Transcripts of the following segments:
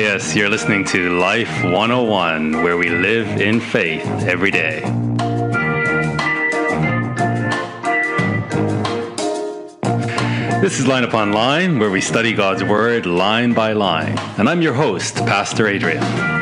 Yes, you're listening to Life 101, where we live in faith every day. This is Line Upon Line, where we study God's Word line by line. And I'm your host, Pastor Adrian.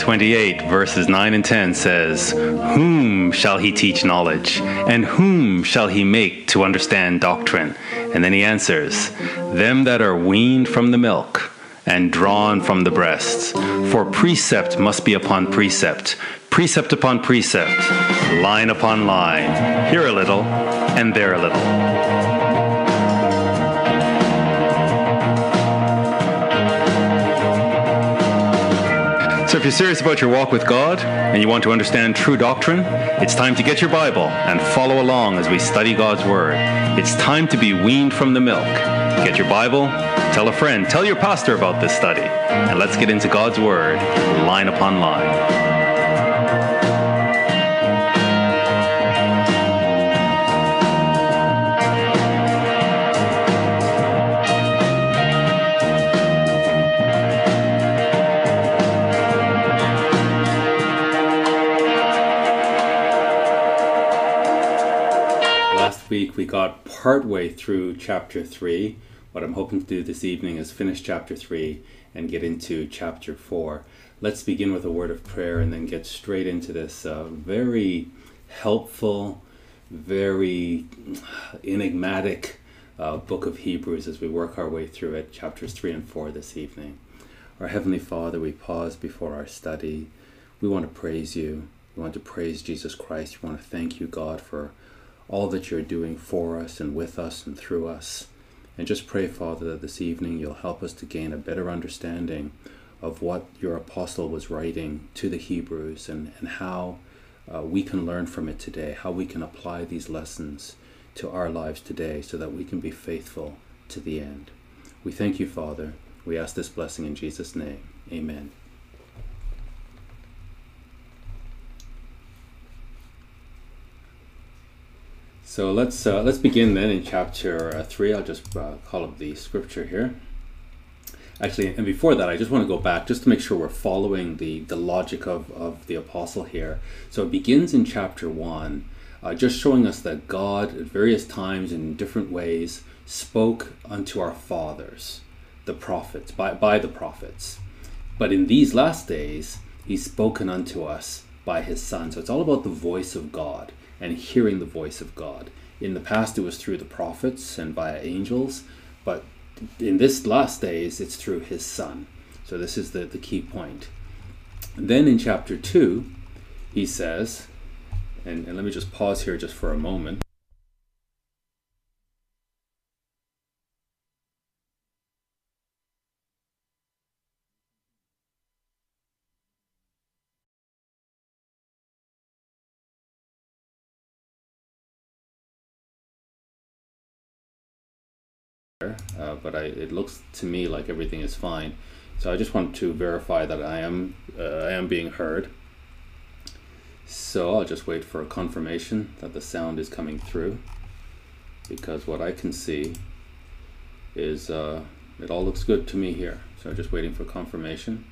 28, verses 9 and 10 says, Whom shall he teach knowledge? And whom shall he make to understand doctrine? And then he answers, Them that are weaned from the milk and drawn from the breasts. For precept must be upon precept, precept upon precept, line upon line, here a little and there a little. If you're serious about your walk with God and you want to understand true doctrine, it's time to get your Bible and follow along as we study God's Word. It's time to be weaned from the milk. Get your Bible, tell a friend, tell your pastor about this study, and let's get into God's Word line upon line. Got partway through chapter 3. What I'm hoping to do this evening is finish chapter 3 and get into chapter 4. Let's begin with a word of prayer and then get straight into this uh, very helpful, very enigmatic uh, book of Hebrews as we work our way through it, chapters 3 and 4 this evening. Our Heavenly Father, we pause before our study. We want to praise you. We want to praise Jesus Christ. We want to thank you, God, for all that you're doing for us and with us and through us. And just pray, Father, that this evening you'll help us to gain a better understanding of what your apostle was writing to the Hebrews and, and how uh, we can learn from it today, how we can apply these lessons to our lives today so that we can be faithful to the end. We thank you, Father. We ask this blessing in Jesus' name. Amen. So let's uh, let's begin then in chapter uh, three. I'll just uh, call up the scripture here. Actually, and before that, I just want to go back just to make sure we're following the the logic of of the apostle here. So it begins in chapter one, uh, just showing us that God at various times in different ways spoke unto our fathers, the prophets, by by the prophets. But in these last days, He's spoken unto us by His Son. So it's all about the voice of God and hearing the voice of God. In the past, it was through the prophets and via angels, but in this last days, it's through his Son. So, this is the, the key point. Then in chapter 2, he says, and, and let me just pause here just for a moment. But I, it looks to me like everything is fine. So I just want to verify that I am uh, I am being heard. So I'll just wait for a confirmation that the sound is coming through because what I can see is uh, it all looks good to me here. So I'm just waiting for confirmation.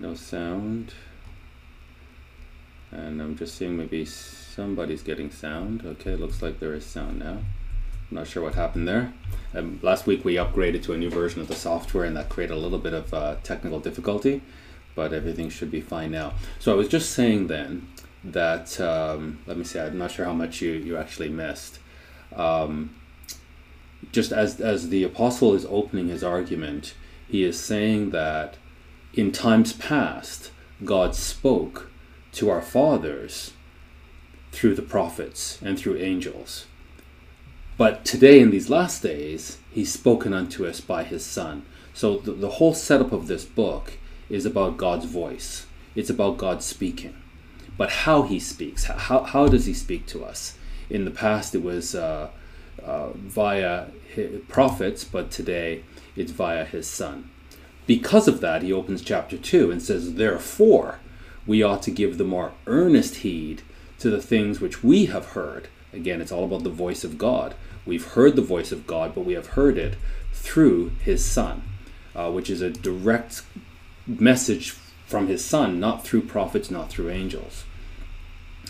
No sound and I'm just seeing maybe somebody's getting sound okay looks like there is sound now I'm not sure what happened there um, last week we upgraded to a new version of the software and that created a little bit of uh, technical difficulty but everything should be fine now so I was just saying then that um, let me see. I'm not sure how much you you actually missed. Um, just as as the apostle is opening his argument, he is saying that in times past God spoke to our fathers through the prophets and through angels. But today, in these last days, He's spoken unto us by His Son. So the, the whole setup of this book is about God's voice. It's about God speaking. But how He speaks, how, how does He speak to us? In the past, it was uh, uh, via prophets, but today it's via His Son. Because of that, He opens chapter 2 and says, Therefore, we ought to give the more earnest heed to the things which we have heard. Again, it's all about the voice of God. We've heard the voice of God, but we have heard it through His Son, uh, which is a direct message from His Son, not through prophets, not through angels.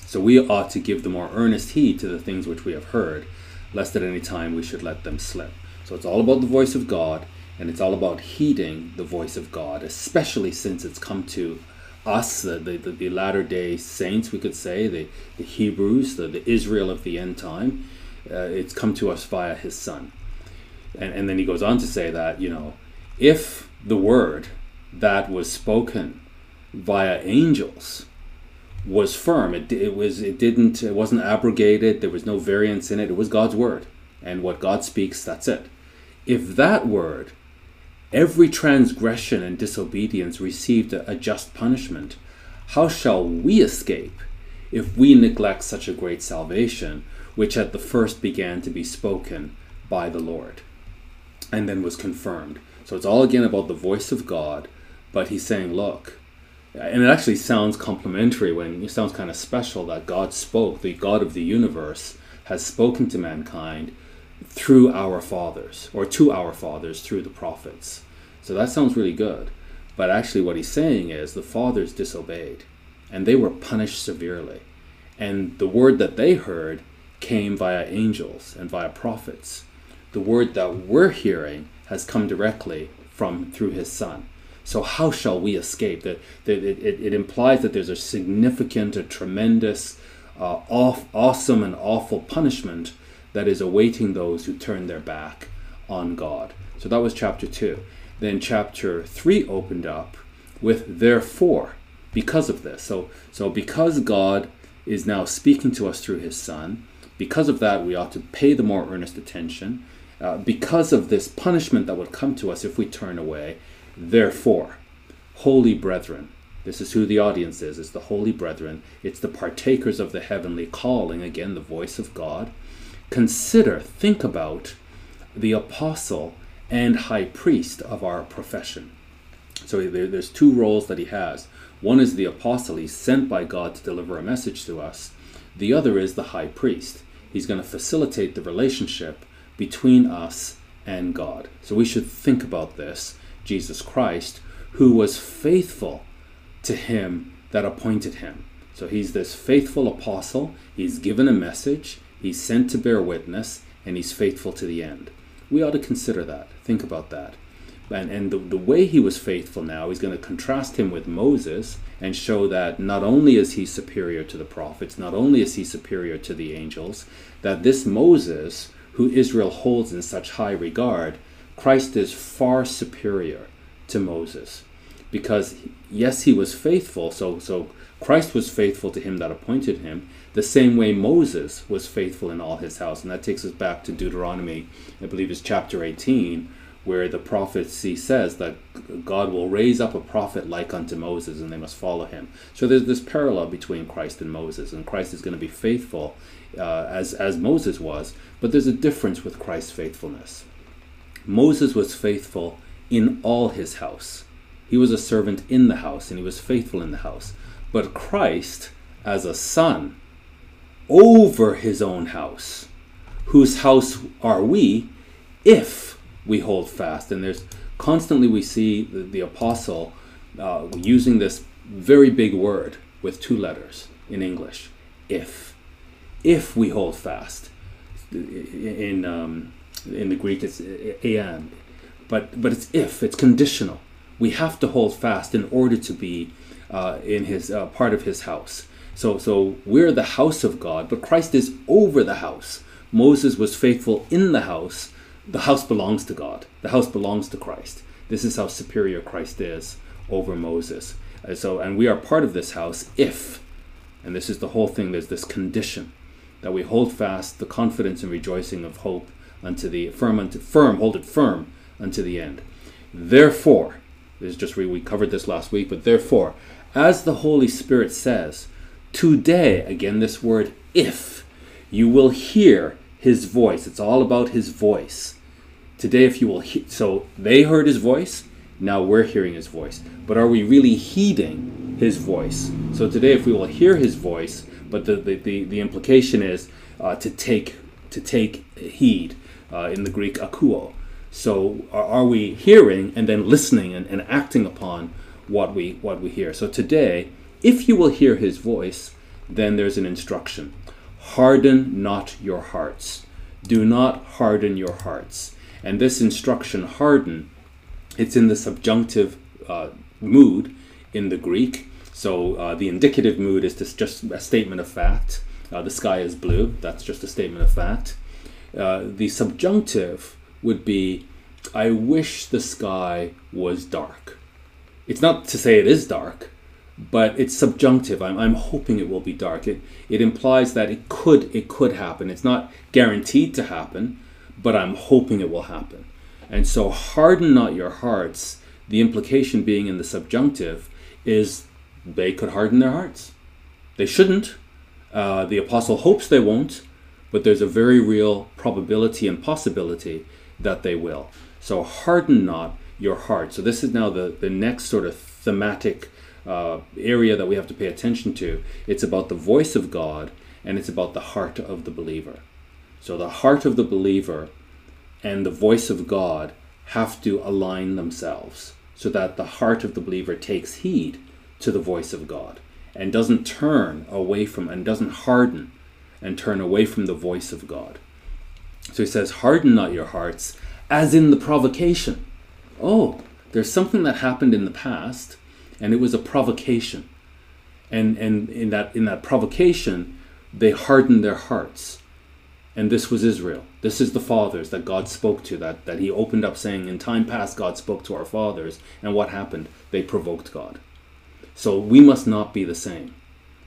So we ought to give the more earnest heed to the things which we have heard, lest at any time we should let them slip. So it's all about the voice of God, and it's all about heeding the voice of God, especially since it's come to us, the, the, the latter day saints, we could say, the, the Hebrews, the, the Israel of the end time. Uh, it's come to us via his son. And, and then he goes on to say that, you know, if the word that was spoken via angels was firm, it, it was it didn't it wasn't abrogated, there was no variance in it, it was God's word. And what God speaks, that's it. If that word Every transgression and disobedience received a just punishment. How shall we escape if we neglect such a great salvation, which at the first began to be spoken by the Lord and then was confirmed? So it's all again about the voice of God, but he's saying, look, and it actually sounds complimentary when it sounds kind of special that God spoke, the God of the universe has spoken to mankind through our fathers, or to our fathers through the prophets. So that sounds really good. But actually, what he's saying is the fathers disobeyed, and they were punished severely. And the word that they heard came via angels and via prophets. The word that we're hearing has come directly from through his son. So how shall we escape? That, that it, it, it implies that there's a significant, a tremendous, uh, off, awesome, and awful punishment that is awaiting those who turn their back on God. So that was chapter 2. Then chapter 3 opened up with therefore, because of this. So, so because God is now speaking to us through his Son, because of that, we ought to pay the more earnest attention. Uh, because of this punishment that would come to us if we turn away, therefore, holy brethren, this is who the audience is. It's the holy brethren. It's the partakers of the heavenly calling, again, the voice of God consider, think about the apostle and high priest of our profession. So there, there's two roles that he has. One is the apostle, he's sent by God to deliver a message to us. The other is the high priest. He's going to facilitate the relationship between us and God. So we should think about this. Jesus Christ, who was faithful to him that appointed him. So he's this faithful apostle. He's given a message. He's sent to bear witness and he's faithful to the end. We ought to consider that, think about that. And, and the, the way he was faithful now, he's going to contrast him with Moses and show that not only is he superior to the prophets, not only is he superior to the angels, that this Moses, who Israel holds in such high regard, Christ is far superior to Moses. Because yes, he was faithful, so so Christ was faithful to him that appointed him, the same way Moses was faithful in all his house. And that takes us back to Deuteronomy, I believe it's chapter 18, where the prophecy says that God will raise up a prophet like unto Moses and they must follow him. So there's this parallel between Christ and Moses, and Christ is going to be faithful uh, as, as Moses was, but there's a difference with Christ's faithfulness. Moses was faithful in all his house. He was a servant in the house and he was faithful in the house. But Christ, as a son, over his own house. Whose house are we if we hold fast? And there's constantly we see the, the apostle uh, using this very big word with two letters in English if. If we hold fast. In, um, in the Greek, it's and. But, but it's if, it's conditional. We have to hold fast in order to be uh, in his uh, part of his house. So, so we're the house of God, but Christ is over the house. Moses was faithful in the house. The house belongs to God. The house belongs to Christ. This is how superior Christ is over Moses. Uh, so, and we are part of this house if, and this is the whole thing. There's this condition that we hold fast the confidence and rejoicing of hope unto the firm unto firm, hold it firm unto the end. Therefore, this is just we covered this last week, but therefore, as the Holy Spirit says, today, again this word if, you will hear his voice. It's all about his voice. Today, if you will he- so they heard his voice, now we're hearing his voice. But are we really heeding his voice? So today, if we will hear his voice, but the, the, the, the implication is uh, to take to take heed uh, in the Greek akuo. So are, are, we hearing and then listening and, and acting upon what we what we hear? So today, if you will hear his voice, then there's an instruction. Harden not your hearts. Do not harden your hearts. And this instruction, harden, it's in the subjunctive uh, mood in the Greek. So uh, the indicative mood is just a statement of fact. Uh, the sky is blue. That's just a statement of fact. Uh, the subjunctive would be, I wish the sky was dark. It's not to say it is dark, but it's subjunctive. I'm, I'm hoping it will be dark. It, it implies that it could it could happen. It's not guaranteed to happen, but I'm hoping it will happen. And so harden not your hearts. The implication being in the subjunctive is they could harden their hearts. They shouldn't. Uh, the apostle hopes they won't, but there's a very real probability and possibility that they will. So harden not your heart. So this is now the, the next sort of thematic uh, area that we have to pay attention to. It's about the voice of God and it's about the heart of the believer. So the heart of the believer and the voice of God have to align themselves so that the heart of the believer takes heed to the voice of God and doesn't turn away from and doesn't harden and turn away from the voice of God. So he says, Harden not your hearts, as in the provocation. Oh, there's something that happened in the past, and it was a provocation. And, and in, that, in that provocation, they hardened their hearts. And this was Israel. This is the fathers that God spoke to, that, that He opened up saying, In time past, God spoke to our fathers. And what happened? They provoked God. So we must not be the same.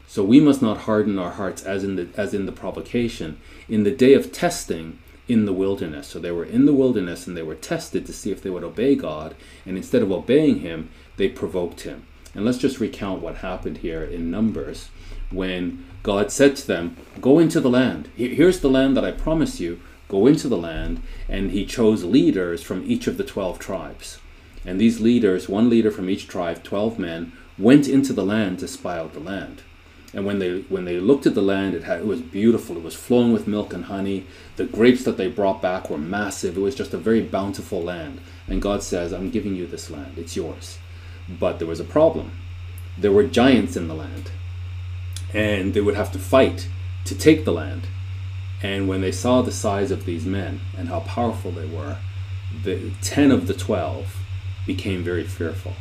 So we must not harden our hearts as in the as in the provocation in the day of testing in the wilderness. So they were in the wilderness and they were tested to see if they would obey God, and instead of obeying him, they provoked him. And let's just recount what happened here in Numbers when God said to them, Go into the land. Here's the land that I promise you. Go into the land. And he chose leaders from each of the 12 tribes. And these leaders, one leader from each tribe, 12 men, went into the land to spy out the land. And when they when they looked at the land, it had it was beautiful. It was flowing with milk and honey. The grapes that they brought back were massive. It was just a very bountiful land. And God says, "I'm giving you this land. It's yours." But there was a problem. There were giants in the land, and they would have to fight to take the land. And when they saw the size of these men and how powerful they were, the ten of the twelve became very fearful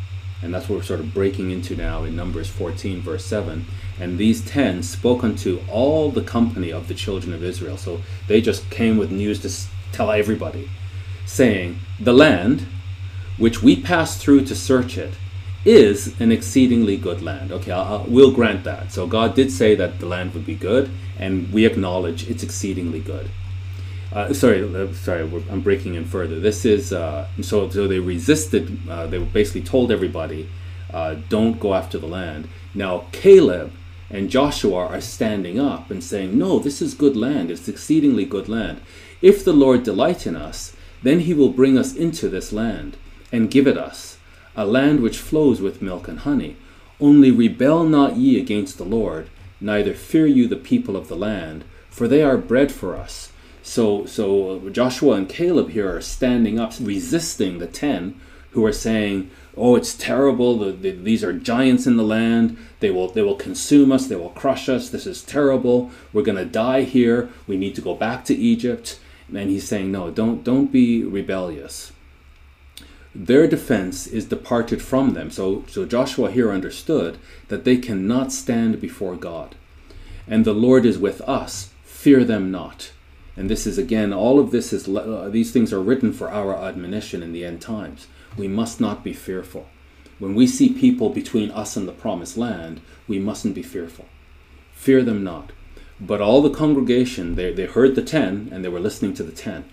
and that's what we're sort of breaking into now in Numbers 14, verse 7. And these ten spoke unto all the company of the children of Israel. So they just came with news to tell everybody, saying, The land which we passed through to search it is an exceedingly good land. Okay, I'll, we'll grant that. So God did say that the land would be good, and we acknowledge it's exceedingly good. Uh, sorry, uh, sorry, I'm breaking in further. This is uh, so. So they resisted. Uh, they basically told everybody, uh, "Don't go after the land." Now Caleb and Joshua are standing up and saying, "No, this is good land. It's exceedingly good land. If the Lord delight in us, then He will bring us into this land and give it us, a land which flows with milk and honey. Only rebel not ye against the Lord, neither fear you the people of the land, for they are bread for us." So, so uh, Joshua and Caleb here are standing up, resisting the ten who are saying, "Oh, it's terrible. The, the, these are giants in the land. They will, they will consume us. They will crush us. This is terrible. We're going to die here. We need to go back to Egypt." And he's saying, "No, don't, don't be rebellious." Their defense is departed from them. So, so Joshua here understood that they cannot stand before God. and the Lord is with us. Fear them not. And this is again, all of this is, uh, these things are written for our admonition in the end times. We must not be fearful. When we see people between us and the promised land, we mustn't be fearful. Fear them not. But all the congregation, they, they heard the ten and they were listening to the ten.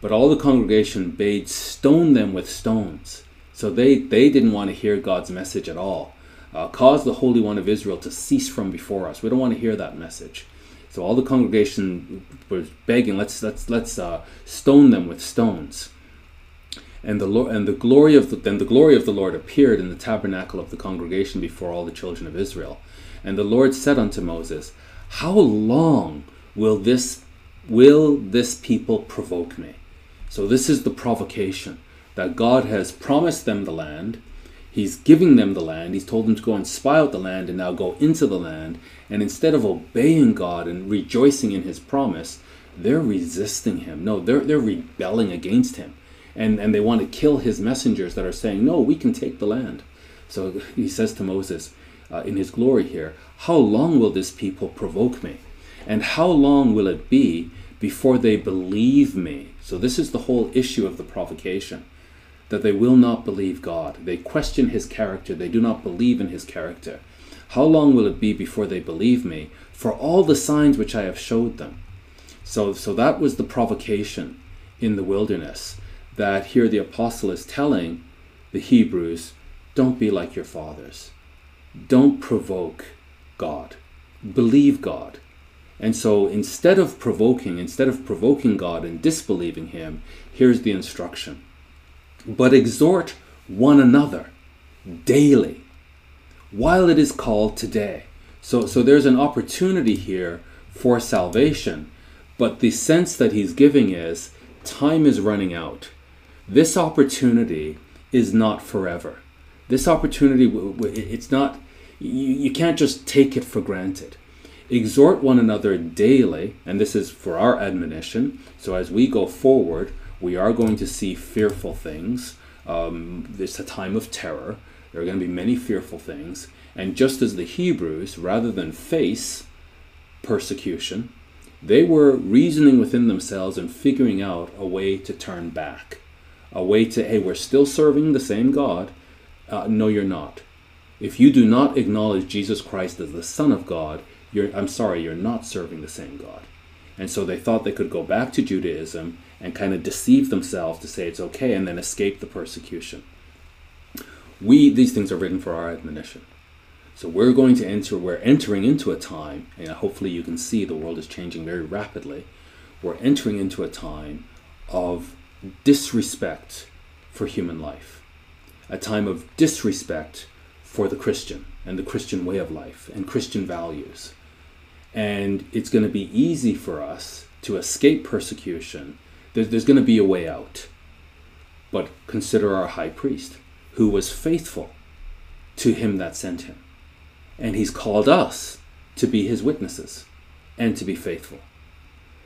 But all the congregation bade stone them with stones. So they, they didn't want to hear God's message at all. Uh, cause the Holy One of Israel to cease from before us. We don't want to hear that message. So all the congregation was begging, let's let's let's uh, stone them with stones. And the Lord and the glory of the, then the glory of the Lord appeared in the tabernacle of the congregation before all the children of Israel. And the Lord said unto Moses, How long will this will this people provoke me? So this is the provocation that God has promised them the land. He's giving them the land. He's told them to go and spy out the land and now go into the land. And instead of obeying God and rejoicing in his promise, they're resisting him. No, they're, they're rebelling against him. And, and they want to kill his messengers that are saying, No, we can take the land. So he says to Moses uh, in his glory here, How long will this people provoke me? And how long will it be before they believe me? So this is the whole issue of the provocation that they will not believe God. They question his character, they do not believe in his character. How long will it be before they believe me for all the signs which I have showed them? So, so that was the provocation in the wilderness. That here the apostle is telling the Hebrews, don't be like your fathers. Don't provoke God. Believe God. And so instead of provoking, instead of provoking God and disbelieving Him, here's the instruction. But exhort one another daily while it is called today. So, so there's an opportunity here for salvation, but the sense that he's giving is time is running out. This opportunity is not forever. This opportunity, it's not, you can't just take it for granted. Exhort one another daily, and this is for our admonition. So as we go forward, we are going to see fearful things. Um, it's a time of terror. There are going to be many fearful things. And just as the Hebrews, rather than face persecution, they were reasoning within themselves and figuring out a way to turn back. A way to, hey, we're still serving the same God. Uh, no, you're not. If you do not acknowledge Jesus Christ as the Son of God, you're, I'm sorry, you're not serving the same God. And so they thought they could go back to Judaism and kind of deceive themselves to say it's okay and then escape the persecution we these things are written for our admonition. So we're going to enter we're entering into a time, and hopefully you can see the world is changing very rapidly. We're entering into a time of disrespect for human life. A time of disrespect for the Christian and the Christian way of life and Christian values. And it's going to be easy for us to escape persecution. There's, there's going to be a way out. But consider our high priest who was faithful to him that sent him. And he's called us to be his witnesses and to be faithful.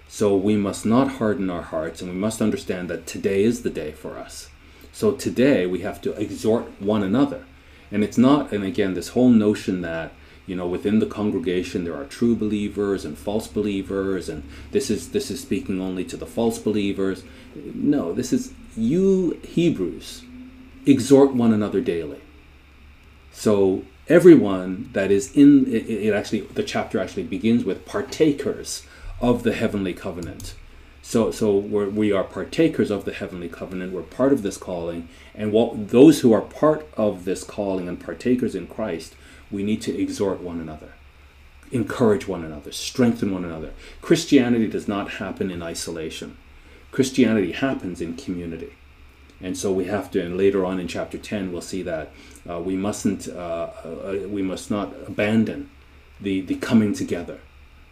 So we must not harden our hearts and we must understand that today is the day for us. So today we have to exhort one another. And it's not, and again, this whole notion that, you know, within the congregation there are true believers and false believers, and this is this is speaking only to the false believers. No, this is you Hebrews exhort one another daily. So everyone that is in it, it, actually the chapter actually begins with partakers of the heavenly covenant. So so we're, we are partakers of the heavenly covenant. We're part of this calling, and what those who are part of this calling and partakers in Christ, we need to exhort one another, encourage one another, strengthen one another. Christianity does not happen in isolation. Christianity happens in community. And so we have to, and later on in chapter 10, we'll see that uh, we mustn't, uh, uh, we must not abandon the, the coming together.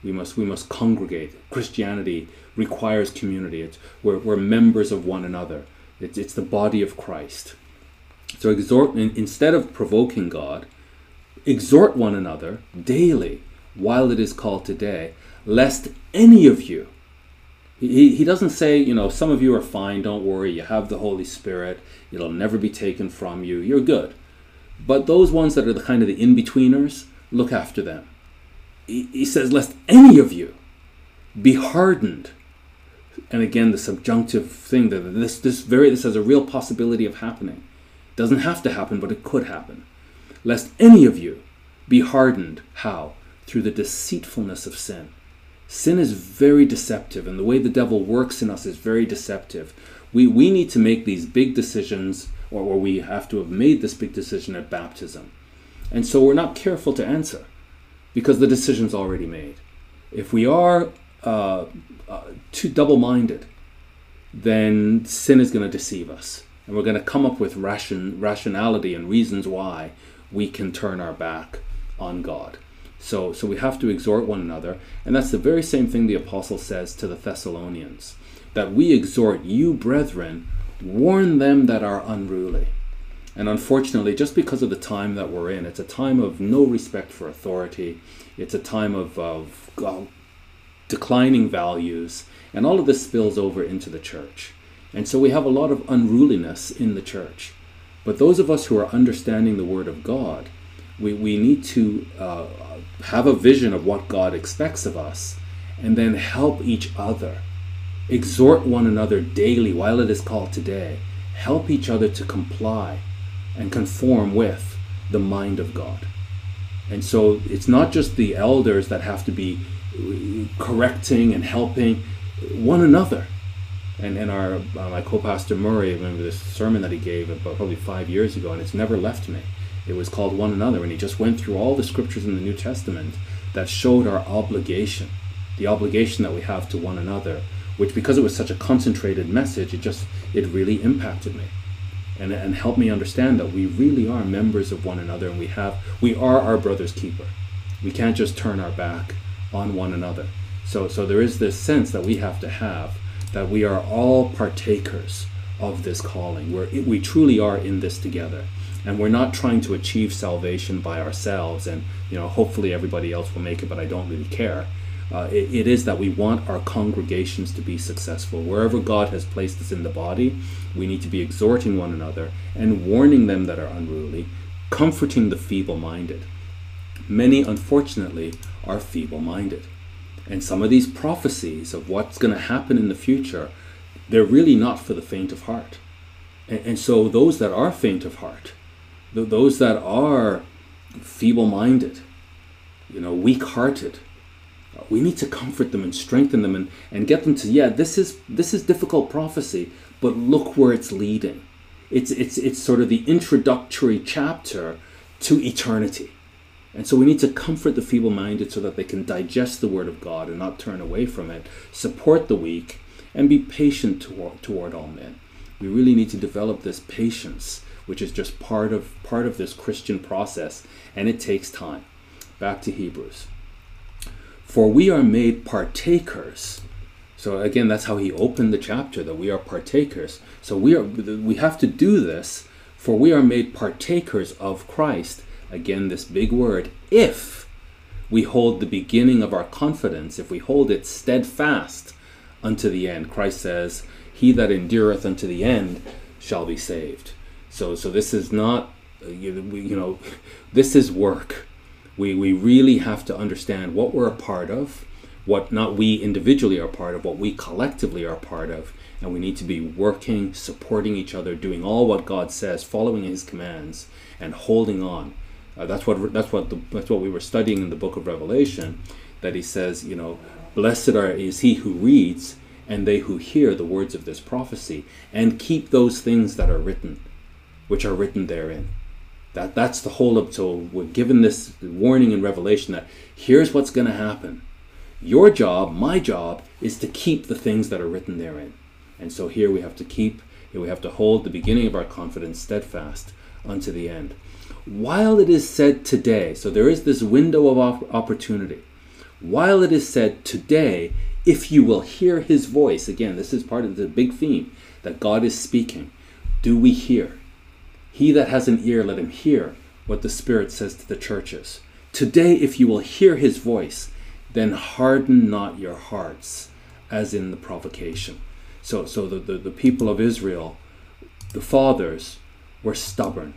We must, we must congregate. Christianity requires community. It's, we're, we're members of one another. It's, it's the body of Christ. So exhort, instead of provoking God, exhort one another daily while it is called today, lest any of you he, he doesn't say, you know, some of you are fine, don't worry, you have the Holy Spirit, it'll never be taken from you, you're good. But those ones that are the kind of the in betweeners, look after them. he, he says, Lest any of you be hardened. And again, the subjunctive thing that this this very this has a real possibility of happening. Doesn't have to happen, but it could happen. Lest any of you be hardened. How? Through the deceitfulness of sin. Sin is very deceptive, and the way the devil works in us is very deceptive. We, we need to make these big decisions, or, or we have to have made this big decision at baptism. And so we're not careful to answer because the decision's already made. If we are uh, uh, too double minded, then sin is going to deceive us. And we're going to come up with ration, rationality and reasons why we can turn our back on God. So, so we have to exhort one another. And that's the very same thing the apostle says to the Thessalonians that we exhort you, brethren, warn them that are unruly. And unfortunately, just because of the time that we're in, it's a time of no respect for authority. It's a time of, of uh, declining values. And all of this spills over into the church. And so we have a lot of unruliness in the church. But those of us who are understanding the Word of God, we, we need to uh, have a vision of what God expects of us and then help each other. Exhort one another daily while it is called today. Help each other to comply and conform with the mind of God. And so it's not just the elders that have to be correcting and helping one another. And, and our uh, my co-pastor Murray, remember this sermon that he gave about probably five years ago, and it's never left me it was called One Another, and he just went through all the scriptures in the New Testament that showed our obligation, the obligation that we have to one another, which because it was such a concentrated message, it just it really impacted me. And, and helped me understand that we really are members of one another and we have we are our brother's keeper. We can't just turn our back on one another. So so there is this sense that we have to have that we are all partakers of this calling. Where we truly are in this together. And we're not trying to achieve salvation by ourselves and you know hopefully everybody else will make it but i don't really care. Uh, it, it is that we want our congregations to be successful. Wherever god has placed us in the body we need to be exhorting one another and warning them that are unruly comforting the feeble-minded. Many unfortunately are feeble-minded and some of these prophecies of what's going to happen in the future they're really not for the faint of heart and, and so those that are faint of heart those that are feeble minded, you know, weak hearted, we need to comfort them and strengthen them and, and get them to, yeah, this is this is difficult prophecy, but look where it's leading. It's it's it's sort of the introductory chapter to eternity. And so we need to comfort the feeble minded so that they can digest the word of God and not turn away from it, support the weak, and be patient toward, toward all men. We really need to develop this patience which is just part of part of this Christian process, and it takes time. Back to Hebrews. For we are made partakers. So again, that's how he opened the chapter that we are partakers. So we are we have to do this for we are made partakers of Christ. Again, this big word, if we hold the beginning of our confidence, if we hold it steadfast unto the end. Christ says, He that endureth unto the end shall be saved. So so this is not you know this is work. We we really have to understand what we're a part of, what not we individually are part of, what we collectively are part of, and we need to be working, supporting each other, doing all what God says, following His commands, and holding on. Uh, that's what that's what the, that's what we were studying in the book of Revelation. That He says, you know, blessed are is he who reads and they who hear the words of this prophecy and keep those things that are written which are written therein. That that's the whole of so we're given this warning in Revelation that here's what's going to happen. Your job, my job, is to keep the things that are written therein. And so here we have to keep, we have to hold the beginning of our confidence steadfast unto the end. While it is said today, so there is this window of opportunity. While it is said today, if you will hear his voice, again, this is part of the big theme that God is speaking. Do we hear? He that has an ear, let him hear what the Spirit says to the churches. Today, if you will hear his voice, then harden not your hearts, as in the provocation. So, so the, the, the people of Israel, the fathers, were stubborn.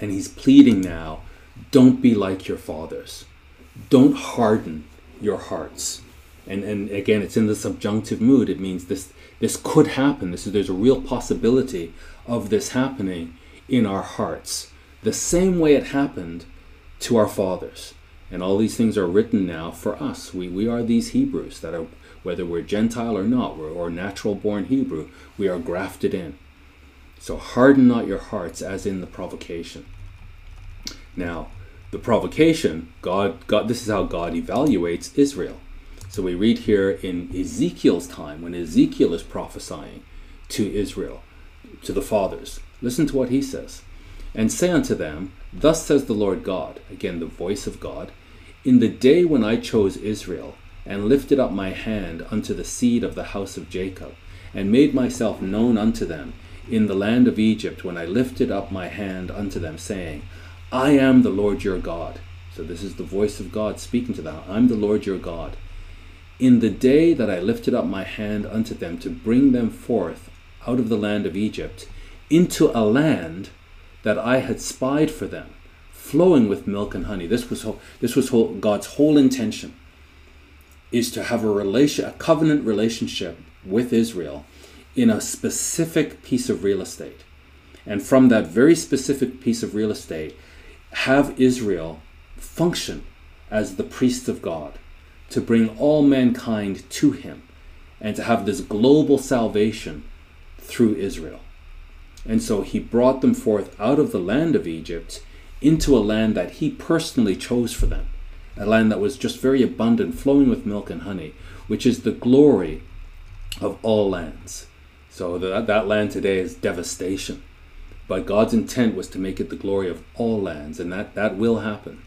And he's pleading now don't be like your fathers. don't harden your hearts. And, and again, it's in the subjunctive mood. It means this, this could happen. This is, there's a real possibility of this happening in our hearts. The same way it happened to our fathers. And all these things are written now for us. We, we are these Hebrews that are, whether we're Gentile or not, or natural born Hebrew, we are grafted in. So harden not your hearts as in the provocation. Now, the provocation, God, God, this is how God evaluates Israel. So we read here in Ezekiel's time, when Ezekiel is prophesying to Israel, to the fathers. Listen to what he says. And say unto them, Thus says the Lord God, again the voice of God, In the day when I chose Israel, and lifted up my hand unto the seed of the house of Jacob, and made myself known unto them in the land of Egypt, when I lifted up my hand unto them, saying, I am the Lord your God. So this is the voice of God speaking to them. I'm the Lord your God. In the day that I lifted up my hand unto them to bring them forth out of the land of Egypt into a land that I had spied for them, flowing with milk and honey. This was this was whole, God's whole intention is to have a relation, a covenant relationship with Israel in a specific piece of real estate. And from that very specific piece of real estate, have Israel function as the priests of God, to bring all mankind to Him, and to have this global salvation through Israel. And so he brought them forth out of the land of Egypt into a land that he personally chose for them, a land that was just very abundant, flowing with milk and honey, which is the glory of all lands. So that, that land today is devastation. But God's intent was to make it the glory of all lands, and that, that will happen.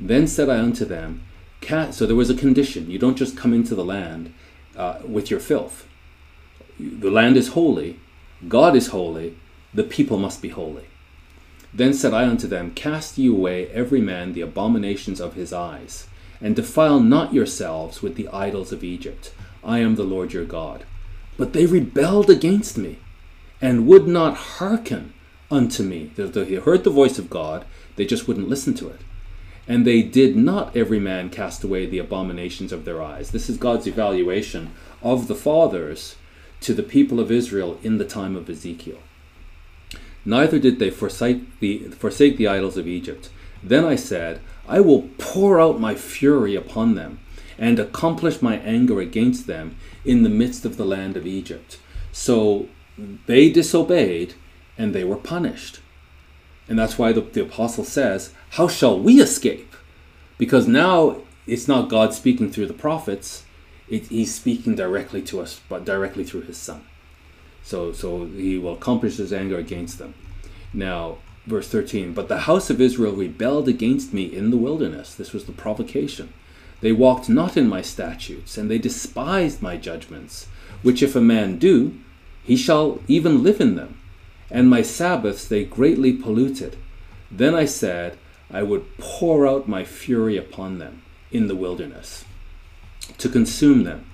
Then said I unto them, So there was a condition. You don't just come into the land uh, with your filth. The land is holy, God is holy, the people must be holy. Then said I unto them, Cast ye away every man the abominations of his eyes, and defile not yourselves with the idols of Egypt. I am the Lord your God. But they rebelled against me, and would not hearken unto me. Though they heard the voice of God, they just wouldn't listen to it. And they did not every man cast away the abominations of their eyes. This is God's evaluation of the fathers to the people of Israel in the time of Ezekiel. Neither did they forsake the, forsake the idols of Egypt. Then I said, I will pour out my fury upon them, and accomplish my anger against them in the midst of the land of Egypt. So they disobeyed, and they were punished. And that's why the, the apostle says, How shall we escape? Because now it's not God speaking through the prophets, it, he's speaking directly to us, but directly through his son. So, so he will accomplish his anger against them. Now, verse 13, but the house of Israel rebelled against me in the wilderness. This was the provocation. They walked not in my statutes, and they despised my judgments, which if a man do, he shall even live in them. And my Sabbaths they greatly polluted. Then I said, I would pour out my fury upon them in the wilderness to consume them.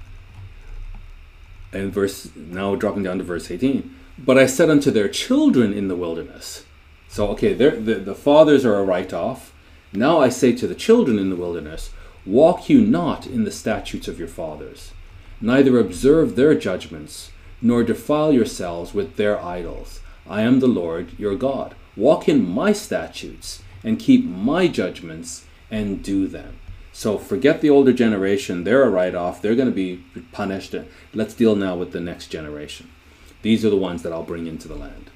And verse now dropping down to verse 18. But I said unto their children in the wilderness. So okay, the, the fathers are a write off. Now I say to the children in the wilderness, Walk you not in the statutes of your fathers, neither observe their judgments, nor defile yourselves with their idols. I am the Lord your God. Walk in my statutes, and keep my judgments, and do them. So forget the older generation. They're a write off. They're going to be punished. Let's deal now with the next generation. These are the ones that I'll bring into the land.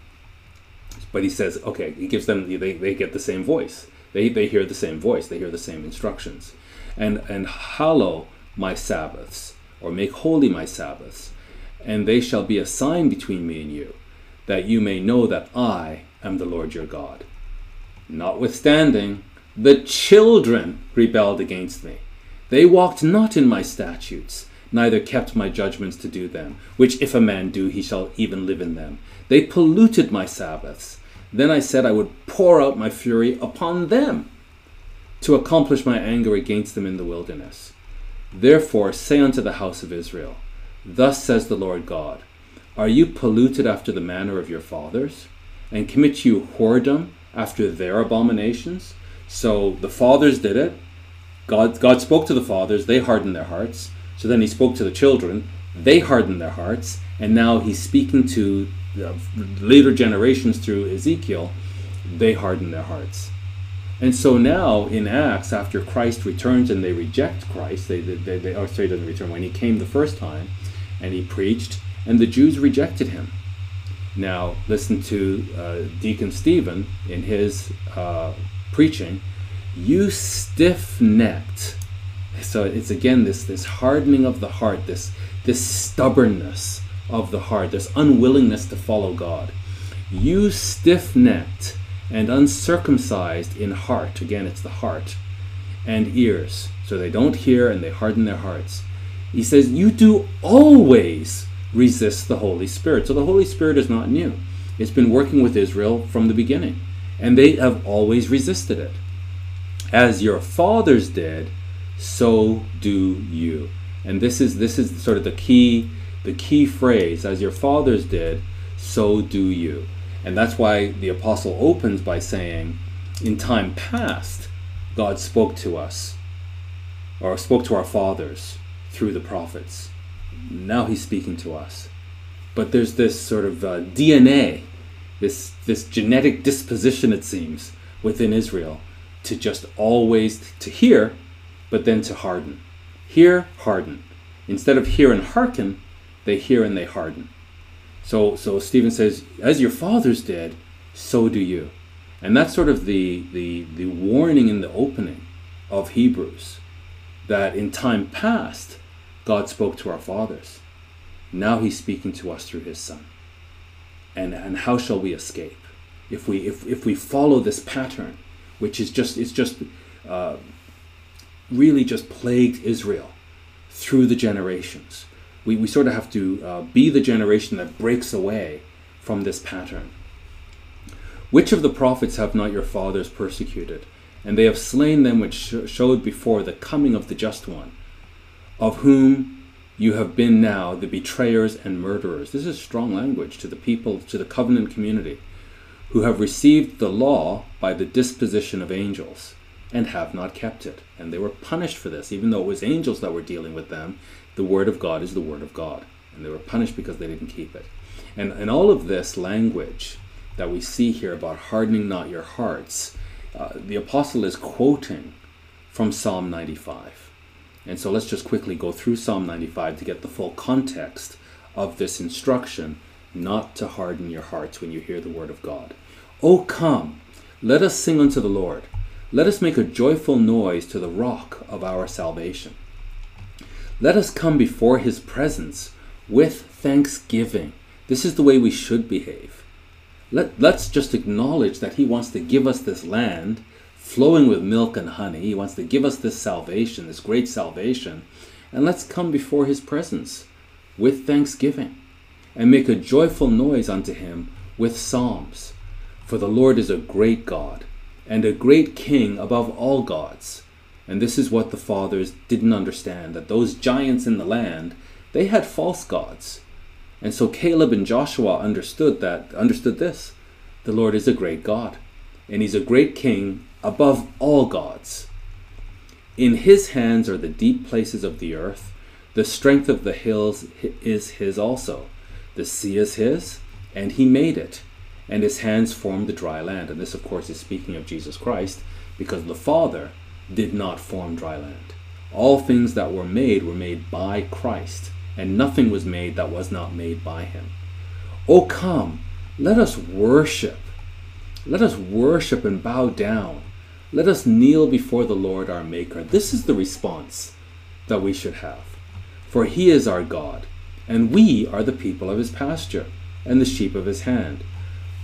But he says, okay, he gives them, they, they get the same voice. They, they hear the same voice. They hear the same instructions. And, and hallow my Sabbaths, or make holy my Sabbaths, and they shall be a sign between me and you, that you may know that I am the Lord your God. Notwithstanding, the children rebelled against me. They walked not in my statutes, neither kept my judgments to do them, which if a man do, he shall even live in them. They polluted my Sabbaths. Then I said I would pour out my fury upon them to accomplish my anger against them in the wilderness. Therefore say unto the house of Israel, Thus says the Lord God, Are you polluted after the manner of your fathers? And commit you whoredom after their abominations? So the fathers did it, God, God spoke to the fathers, they hardened their hearts. So then he spoke to the children, they hardened their hearts. And now he's speaking to the later generations through Ezekiel, they hardened their hearts. And so now in Acts, after Christ returns and they reject Christ, they, they, they, they or sorry, doesn't return, when he came the first time and he preached, and the Jews rejected him. Now, listen to uh, Deacon Stephen in his uh, preaching. You stiff necked. So it's again this, this hardening of the heart, this, this stubbornness of the heart, this unwillingness to follow God. You stiff necked and uncircumcised in heart. Again, it's the heart and ears. So they don't hear and they harden their hearts. He says, You do always resist the Holy Spirit. So the Holy Spirit is not new. It's been working with Israel from the beginning, and they have always resisted it. As your fathers did, so do you. And this is this is sort of the key the key phrase as your fathers did, so do you. And that's why the apostle opens by saying, in time past, God spoke to us, or spoke to our fathers through the prophets. Now he's speaking to us. But there's this sort of uh, DNA, this, this genetic disposition, it seems, within Israel to just always to hear, but then to harden. Hear, harden. Instead of hear and hearken, they hear and they harden. So, so Stephen says, as your fathers did, so do you. And that's sort of the, the, the warning in the opening of Hebrews that in time past, God spoke to our fathers. Now he's speaking to us through his son. And, and how shall we escape? If we, if, if we follow this pattern, which is just, it's just uh, really just plagued Israel through the generations we, we sort of have to uh, be the generation that breaks away from this pattern. Which of the prophets have not your fathers persecuted? And they have slain them which sh- showed before the coming of the just one, of whom you have been now the betrayers and murderers. This is strong language to the people, to the covenant community, who have received the law by the disposition of angels and have not kept it. And they were punished for this, even though it was angels that were dealing with them the word of God is the word of God. And they were punished because they didn't keep it. And, in all of this language that we see here about hardening not your hearts, uh, the apostle is quoting from Psalm 95. And so let's just quickly go through Psalm 95 to get the full context of this instruction not to harden your hearts when you hear the word of God. Oh, come, let us sing unto the Lord. Let us make a joyful noise to the rock of our salvation. Let us come before his presence with thanksgiving. This is the way we should behave. Let, let's just acknowledge that he wants to give us this land flowing with milk and honey. He wants to give us this salvation, this great salvation. And let's come before his presence with thanksgiving and make a joyful noise unto him with psalms. For the Lord is a great God and a great King above all gods. And this is what the fathers didn't understand that those giants in the land, they had false gods. And so Caleb and Joshua understood that understood this. The Lord is a great God, and he's a great king above all gods. In his hands are the deep places of the earth. The strength of the hills is his also. The sea is his, and he made it. And his hands formed the dry land. And this, of course, is speaking of Jesus Christ, because the Father did not form dry land. All things that were made were made by Christ, and nothing was made that was not made by him. Oh, come, let us worship. Let us worship and bow down. Let us kneel before the Lord our Maker. This is the response that we should have. For he is our God, and we are the people of his pasture and the sheep of his hand.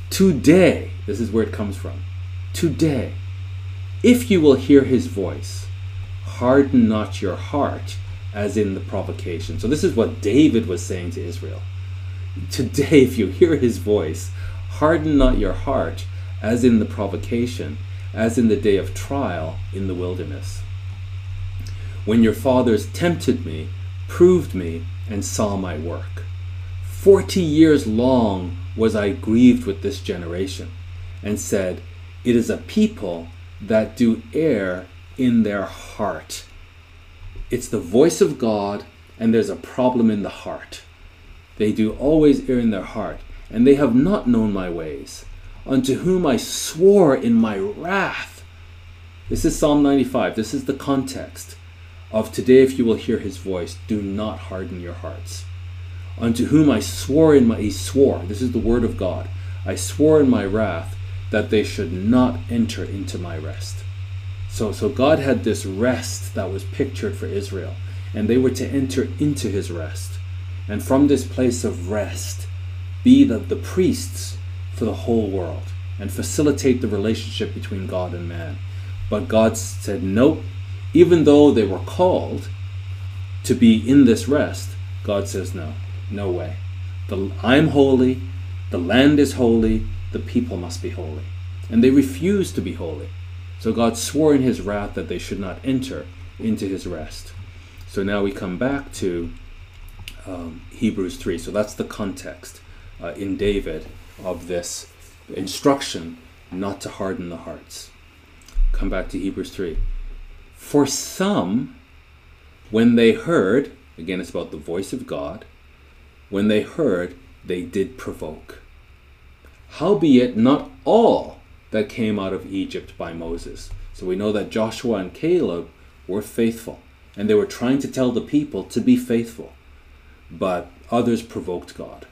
Today, this is where it comes from. Today, if you will hear his voice, harden not your heart as in the provocation. So, this is what David was saying to Israel. Today, if you hear his voice, harden not your heart as in the provocation, as in the day of trial in the wilderness. When your fathers tempted me, proved me, and saw my work. Forty years long was I grieved with this generation, and said, It is a people that do err in their heart. It's the voice of God, and there's a problem in the heart. They do always err in their heart, and they have not known my ways, unto whom I swore in my wrath. This is Psalm 95. This is the context of today, if you will hear his voice, do not harden your hearts. Unto whom I swore in my, he swore, this is the word of God, I swore in my wrath that they should not enter into my rest. So, so God had this rest that was pictured for Israel, and they were to enter into his rest. And from this place of rest, be the, the priests for the whole world and facilitate the relationship between God and man. But God said, nope, even though they were called to be in this rest, God says, no, no way. The, I'm holy, the land is holy, the people must be holy. And they refused to be holy. So God swore in his wrath that they should not enter into his rest. So now we come back to um, Hebrews 3. So that's the context uh, in David of this instruction not to harden the hearts. Come back to Hebrews 3. For some, when they heard, again, it's about the voice of God, when they heard, they did provoke. Howbeit, not all that came out of Egypt by Moses. So we know that Joshua and Caleb were faithful, and they were trying to tell the people to be faithful, but others provoked God.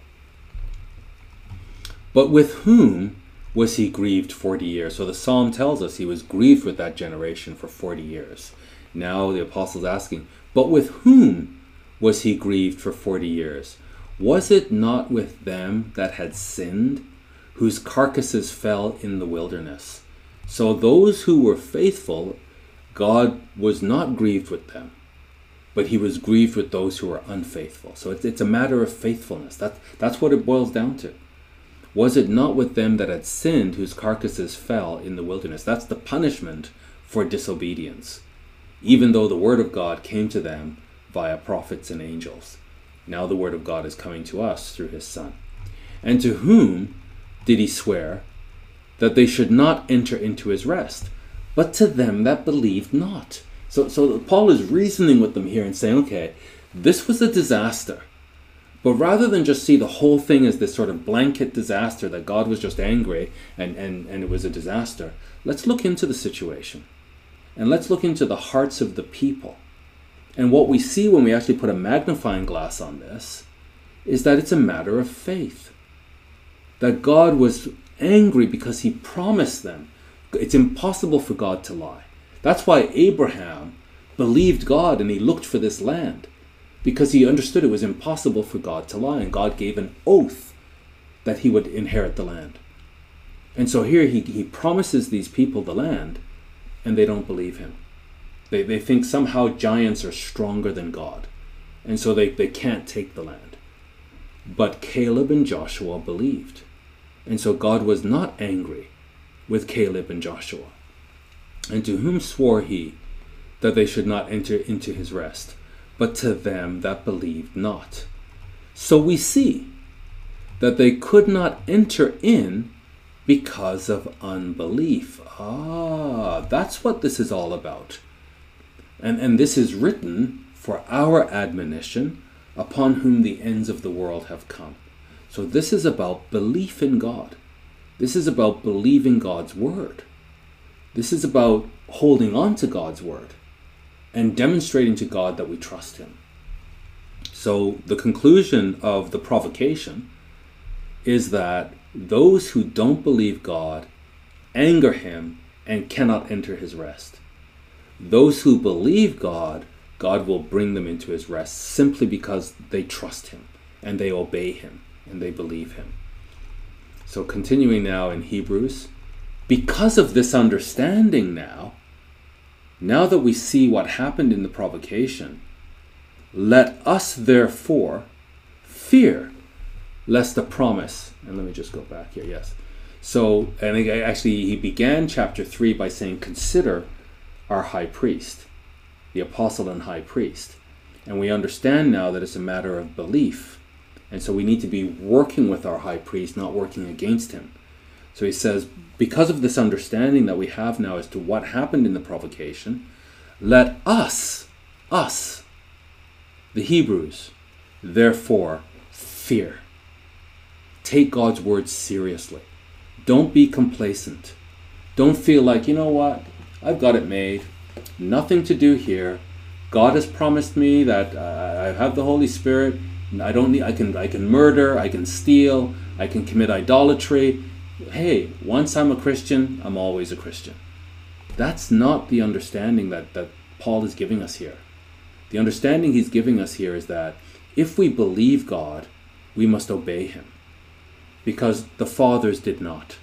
But with whom was he grieved 40 years? So the psalm tells us he was grieved with that generation for 40 years. Now the apostle's asking, but with whom was he grieved for 40 years? Was it not with them that had sinned, whose carcasses fell in the wilderness? So those who were faithful, God was not grieved with them, but he was grieved with those who were unfaithful. So it's, it's a matter of faithfulness. That, that's what it boils down to. Was it not with them that had sinned whose carcasses fell in the wilderness? That's the punishment for disobedience, even though the word of God came to them via prophets and angels. Now the word of God is coming to us through his Son. And to whom did he swear that they should not enter into his rest, but to them that believed not? So, so Paul is reasoning with them here and saying, okay, this was a disaster. But rather than just see the whole thing as this sort of blanket disaster that God was just angry and, and, and it was a disaster, let's look into the situation. And let's look into the hearts of the people. And what we see when we actually put a magnifying glass on this is that it's a matter of faith. That God was angry because he promised them. It's impossible for God to lie. That's why Abraham believed God and he looked for this land because he understood it was impossible for God to lie, and God gave an oath that he would inherit the land. And so here he, he promises these people the land, and they don't believe him. They, they think somehow giants are stronger than God, and so they, they can't take the land. But Caleb and Joshua believed. And so God was not angry with Caleb and Joshua. And to whom swore he that they should not enter into his rest? but to them that believed not. So we see that they could not enter in because of unbelief. Ah, that's what this is all about. And, and this is written for our admonition upon whom the ends of the world have come. So this is about belief in God. This is about believing God's word. This is about holding on to God's word and demonstrating to God that we trust Him. So, the conclusion of the provocation is that those who don't believe God anger Him and cannot enter His rest. Those who believe God, God will bring them into His rest simply because they trust Him and they obey Him and they believe Him. So, continuing now in Hebrews, because of this understanding now, now that we see what happened in the provocation, let us therefore fear lest the promise, and let me just go back here, yes. So, and actually, he began chapter 3 by saying, Consider our high priest, the apostle and high priest. And we understand now that it's a matter of belief. And so we need to be working with our high priest, not working against him. So he says, because of this understanding that we have now as to what happened in the provocation, Let us, us, the Hebrews, therefore fear. Take God's word seriously. Don't be complacent. Don't feel like, you know what, I've got it made. Nothing to do here. God has promised me that uh, I have the Holy Spirit. I don't need. I can. I can murder. I can steal. I can commit idolatry. Hey, once I'm a Christian, I'm always a Christian. That's not the understanding that that Paul is giving us here. The understanding he's giving us here is that if we believe God, we must obey him. Because the fathers did not.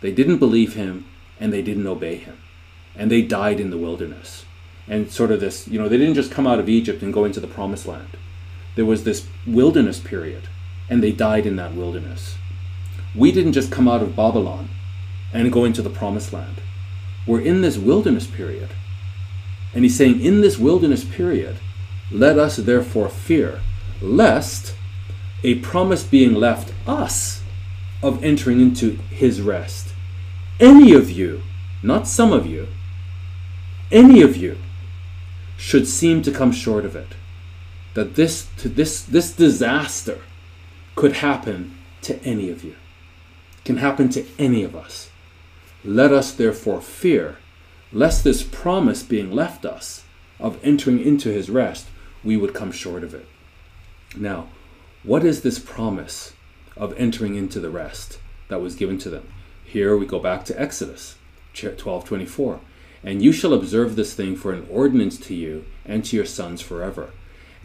They didn't believe him and they didn't obey him. And they died in the wilderness. And sort of this, you know, they didn't just come out of Egypt and go into the promised land. There was this wilderness period and they died in that wilderness. We didn't just come out of Babylon and go into the promised land. We're in this wilderness period. And he's saying, in this wilderness period, let us therefore fear, lest a promise being left us of entering into his rest. Any of you, not some of you, any of you should seem to come short of it. That this this this disaster could happen to any of you. Can happen to any of us. Let us therefore fear, lest this promise being left us of entering into his rest, we would come short of it. Now, what is this promise of entering into the rest that was given to them? Here we go back to Exodus 12:24. And you shall observe this thing for an ordinance to you and to your sons forever.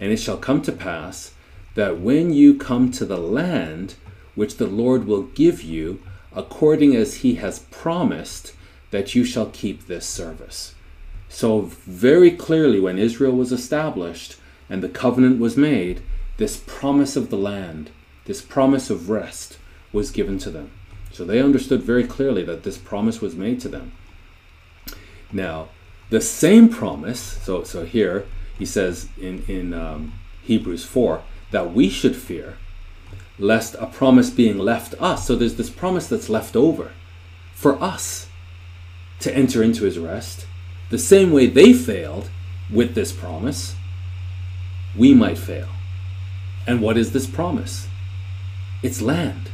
And it shall come to pass that when you come to the land which the Lord will give you, according as he has promised, that you shall keep this service. So, very clearly, when Israel was established and the covenant was made, this promise of the land, this promise of rest, was given to them. So they understood very clearly that this promise was made to them. Now, the same promise, so, so here he says in, in um, Hebrews 4 that we should fear lest a promise being left us. So there's this promise that's left over for us to enter into his rest. The same way they failed with this promise, we might fail. And what is this promise? It's land.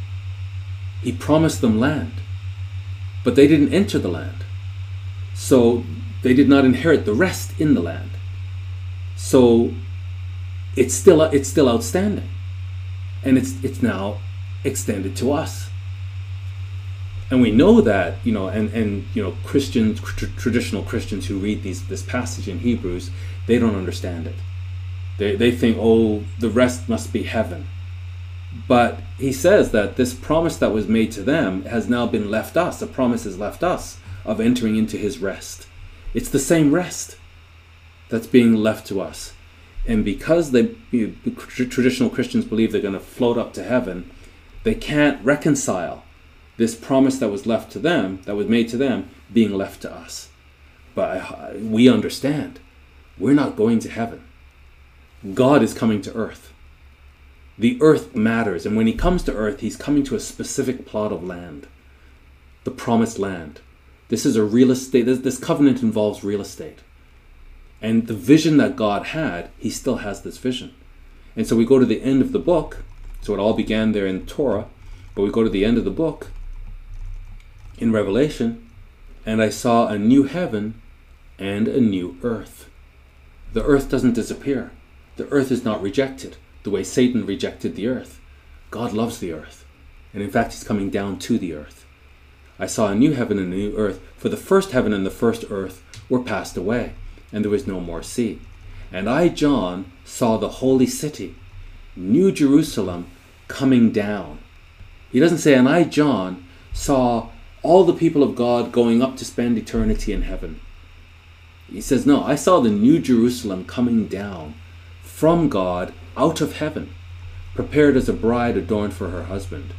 He promised them land, but they didn't enter the land. So they did not inherit the rest in the land. So it's still it's still outstanding. And it's it's now extended to us. And we know that you know and and you know christians tr- traditional christians who read these this passage in hebrews they don't understand it. They, they think oh the rest must be heaven. But he says that this promise that was made to them has now been left us. The promise has left us of entering into his rest. It's the same rest that's being left to us and because they you traditional Christians believe they're going to float up to heaven, they can't reconcile this promise that was left to them, that was made to them, being left to us. But we understand we're not going to heaven. God is coming to earth. The earth matters, and when he comes to earth, he's coming to a specific plot of land, the promised land. This is a real estate, this, this covenant involves real estate. And the vision that God had, he still has this vision. And so we go to the end of the book. So it all began there in Torah, but we go to the end of the book in Revelation, and I saw a new heaven and a new earth. The earth doesn't disappear. The earth is not rejected the way Satan rejected the earth. God loves the earth. And in fact, he's coming down to the earth. I saw a new heaven and a new earth, for the first heaven and the first earth were passed away and there was no more sea. And I, John, saw the holy city, New Jerusalem, coming down. He doesn't say, and I, John, saw all the people of God going up to spend eternity in heaven. He says, No, I saw the New Jerusalem coming down from God out of heaven, prepared as a bride adorned for her husband.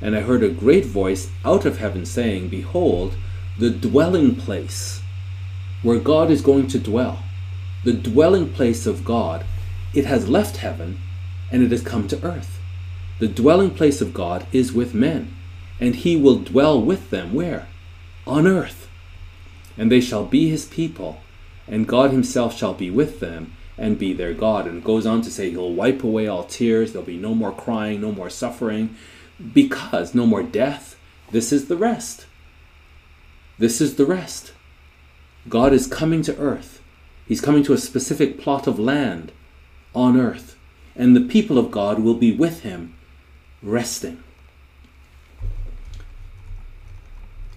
And I heard a great voice out of heaven saying, Behold, the dwelling place where God is going to dwell, the dwelling place of God, it has left heaven and it has come to earth. The dwelling place of God is with men, and he will dwell with them where? On earth. And they shall be his people, and God himself shall be with them and be their God. And goes on to say he'll wipe away all tears, there'll be no more crying, no more suffering, because no more death. This is the rest. This is the rest. God is coming to earth. He's coming to a specific plot of land on earth, and the people of God will be with him, resting.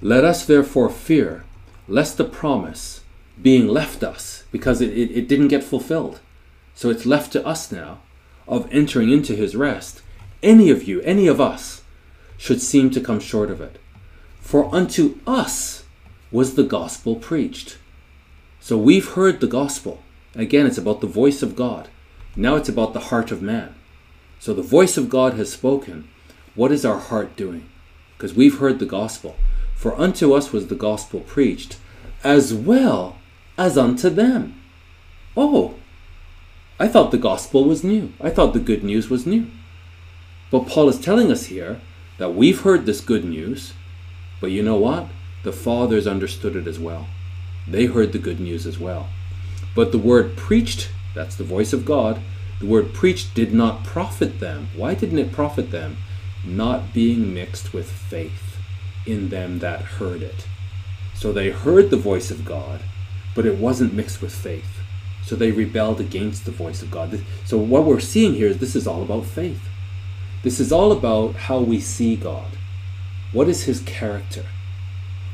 Let us therefore fear, lest the promise, being left us, because it, it, it, didn't get fulfilled, so it's left to us now, of entering into his rest, any of you, any of us, should seem to come short of it. For unto us was the gospel preached. So we've heard the gospel. Again, it's about the voice of God. Now it's about the heart of man. So the voice of God has spoken. What is our heart doing? Because we've heard the gospel. For unto us was the gospel preached, as well as unto them. Oh, I thought the gospel was new. I thought the good news was new. But Paul is telling us here that we've heard this good news, but you know what? The fathers understood it as well. They heard the good news as well. But the word preached, that's the voice of God, the word preached did not profit them. Why didn't it profit them? Not being mixed with faith in them that heard it. So they heard the voice of God, but it wasn't mixed with faith. So they rebelled against the voice of God. So what we're seeing here is this is all about faith. This is all about how we see God. What is his character?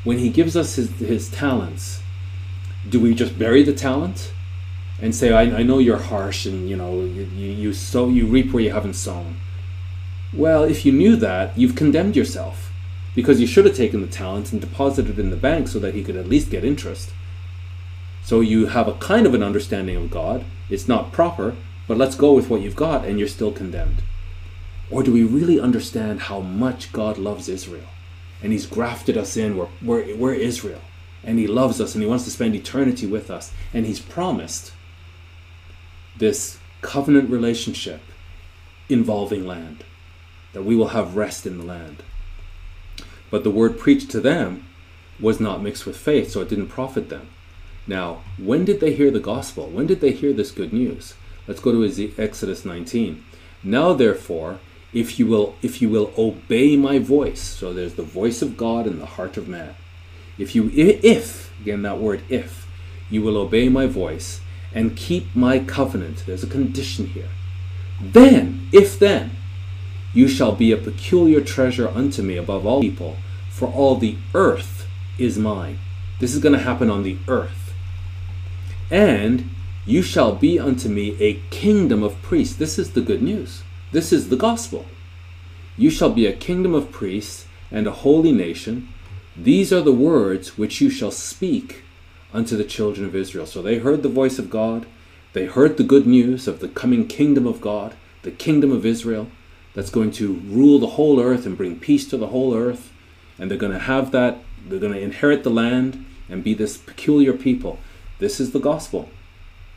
When he gives us his, his talents, do we just bury the talent and say, I, I know you're harsh and you know you, you sow you reap where you haven't sown? Well, if you knew that, you've condemned yourself because you should have taken the talent and deposited it in the bank so that he could at least get interest. So you have a kind of an understanding of God. It's not proper, but let's go with what you've got and you're still condemned. Or do we really understand how much God loves Israel? And he's grafted us in. We're, we're, we're Israel. And he loves us and he wants to spend eternity with us. And he's promised this covenant relationship involving land, that we will have rest in the land. But the word preached to them was not mixed with faith, so it didn't profit them. Now, when did they hear the gospel? When did they hear this good news? Let's go to Exodus 19. Now, therefore, if you will, if you will obey my voice, so there's the voice of God in the heart of man. If you, if again that word, if you will obey my voice and keep my covenant, there's a condition here. Then, if then, you shall be a peculiar treasure unto me above all people, for all the earth is mine. This is going to happen on the earth. And you shall be unto me a kingdom of priests. This is the good news. This is the gospel. You shall be a kingdom of priests and a holy nation. These are the words which you shall speak unto the children of Israel. So they heard the voice of God. They heard the good news of the coming kingdom of God, the kingdom of Israel, that's going to rule the whole earth and bring peace to the whole earth and they're going to have that, they're going to inherit the land and be this peculiar people. This is the gospel,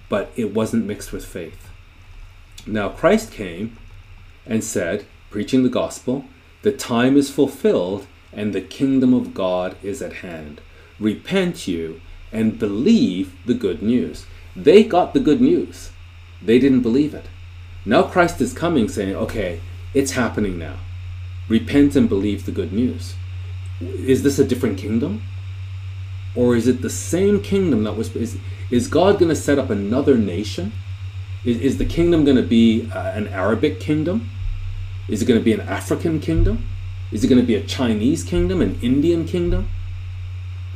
but it wasn't mixed with faith. Now, Christ came and said, preaching the gospel, the time is fulfilled and the kingdom of God is at hand. Repent you and believe the good news. They got the good news, they didn't believe it. Now Christ is coming saying, okay, it's happening now. Repent and believe the good news is this a different kingdom? Or is it the same kingdom that was is, is God going to set up another nation? Is, is the kingdom going to be uh, an Arabic kingdom? Is it going to be an African kingdom? Is it going to be a Chinese kingdom, an Indian kingdom?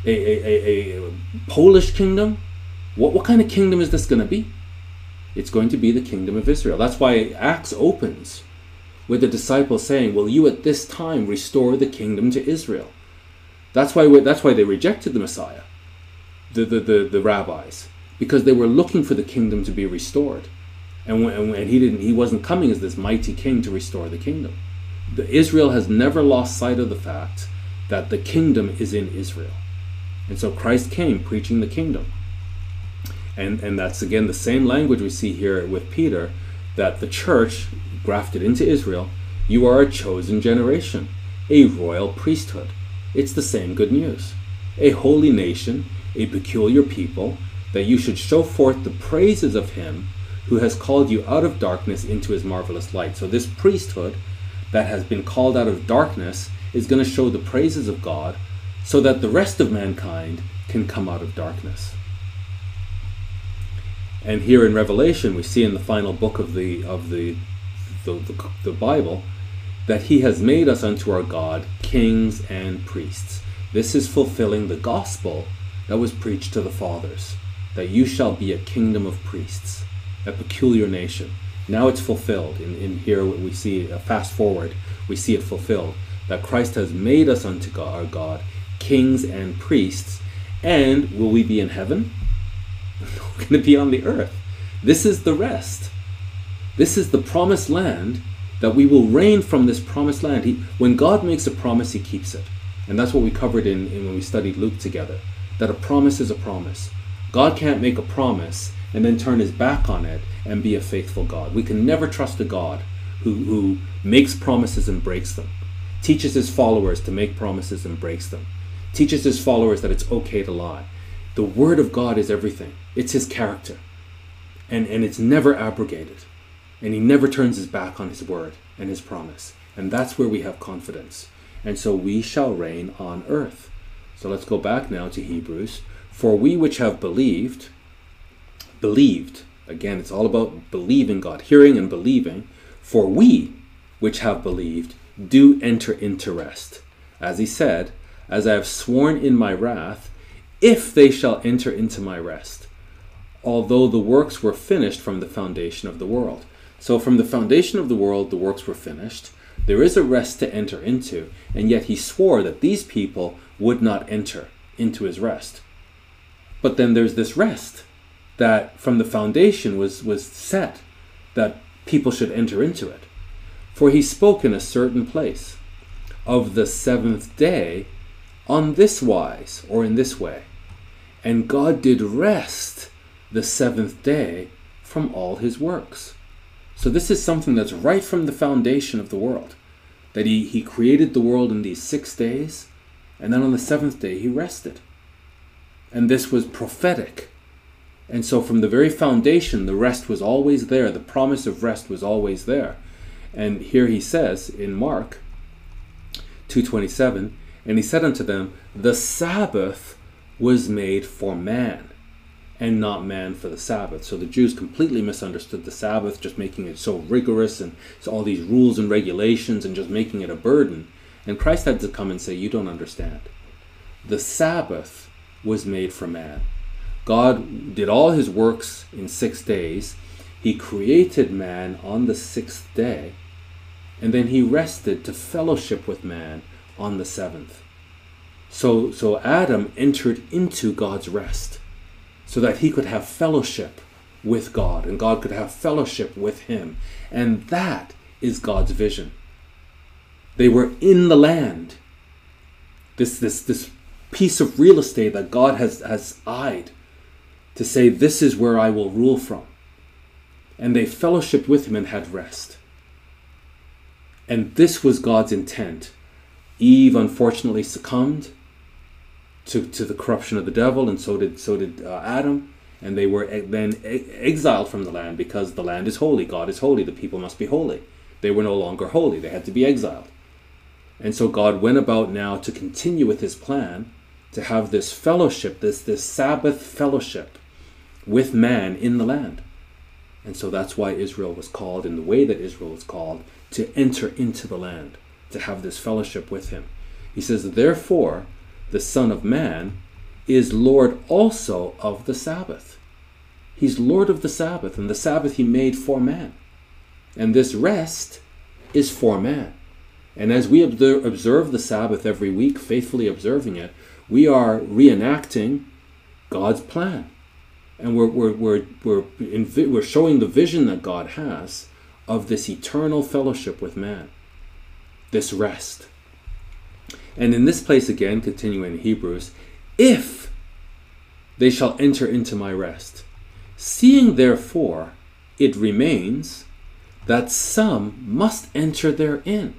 A, a, a, a Polish kingdom? What, what kind of kingdom is this going to be? It's going to be the kingdom of Israel. That's why Acts opens with the disciples saying, Will you at this time restore the kingdom to Israel? That's why, that's why they rejected the Messiah, the, the, the, the rabbis, because they were looking for the kingdom to be restored. And, and he, didn't, he wasn't coming as this mighty king to restore the kingdom. The, Israel has never lost sight of the fact that the kingdom is in Israel. And so Christ came preaching the kingdom. And, and that's again the same language we see here with Peter that the church grafted into Israel, you are a chosen generation, a royal priesthood. It's the same good news. A holy nation, a peculiar people, that you should show forth the praises of him who has called you out of darkness into his marvelous light. So, this priesthood that has been called out of darkness is going to show the praises of God so that the rest of mankind can come out of darkness. And here in Revelation, we see in the final book of the of the the, the, the Bible that He has made us unto our God kings and priests. This is fulfilling the gospel that was preached to the fathers, that you shall be a kingdom of priests, a peculiar nation. Now it's fulfilled. In, in here we see, uh, fast forward, we see it fulfilled, that Christ has made us unto God, our God kings and priests. And will we be in heaven? We're going to be on the earth. This is the rest. This is the promised land that we will reign from this promised land. He, when God makes a promise, He keeps it. And that's what we covered in, in when we studied Luke together. That a promise is a promise. God can't make a promise and then turn his back on it and be a faithful God. We can never trust a God who, who makes promises and breaks them, teaches his followers to make promises and breaks them, teaches his followers that it's okay to lie. The Word of God is everything, it's his character. And, and it's never abrogated. And he never turns his back on his word and his promise. And that's where we have confidence. And so we shall reign on earth. So let's go back now to Hebrews. For we which have believed, believed, again, it's all about believing God, hearing and believing. For we which have believed do enter into rest. As he said, As I have sworn in my wrath, if they shall enter into my rest, although the works were finished from the foundation of the world. So, from the foundation of the world, the works were finished. There is a rest to enter into, and yet he swore that these people would not enter into his rest. But then there's this rest that from the foundation was, was set that people should enter into it. For he spoke in a certain place of the seventh day on this wise or in this way. And God did rest the seventh day from all his works. So this is something that's right from the foundation of the world. That he, he created the world in these six days, and then on the seventh day he rested. And this was prophetic. And so from the very foundation, the rest was always there. The promise of rest was always there. And here he says in Mark 2:27, and he said unto them, The Sabbath was made for man and not man for the Sabbath. So the Jews completely misunderstood the Sabbath, just making it so rigorous and so all these rules and regulations and just making it a burden. And Christ had to come and say, You don't understand. The Sabbath was made for man. God did all his works in six days. He created man on the sixth day, and then he rested to fellowship with man on the seventh. So, so Adam entered into God's rest so that he could have fellowship with God and God could have fellowship with him. And that is God's vision. They were in the land. This, this, this piece of real estate that God has, has eyed to say, This is where I will rule from. And they fellowshiped with him and had rest. And this was God's intent. Eve unfortunately succumbed to, to the corruption of the devil, and so did so did uh, Adam. And they were then exiled from the land because the land is holy. God is holy. The people must be holy. They were no longer holy. They had to be exiled. And so God went about now to continue with His plan to have this fellowship, this this Sabbath fellowship with man in the land. And so that's why Israel was called in the way that Israel was called to enter into the land, to have this fellowship with him. He says, Therefore, the Son of Man, is Lord also of the Sabbath. He's Lord of the Sabbath, and the Sabbath he made for man. And this rest is for man. And as we observe the Sabbath every week, faithfully observing it, we are reenacting God's plan. And we're, we're, we're, we're, we're showing the vision that God has of this eternal fellowship with man, this rest. And in this place again, continuing in Hebrews, if they shall enter into my rest. Seeing therefore it remains that some must enter therein.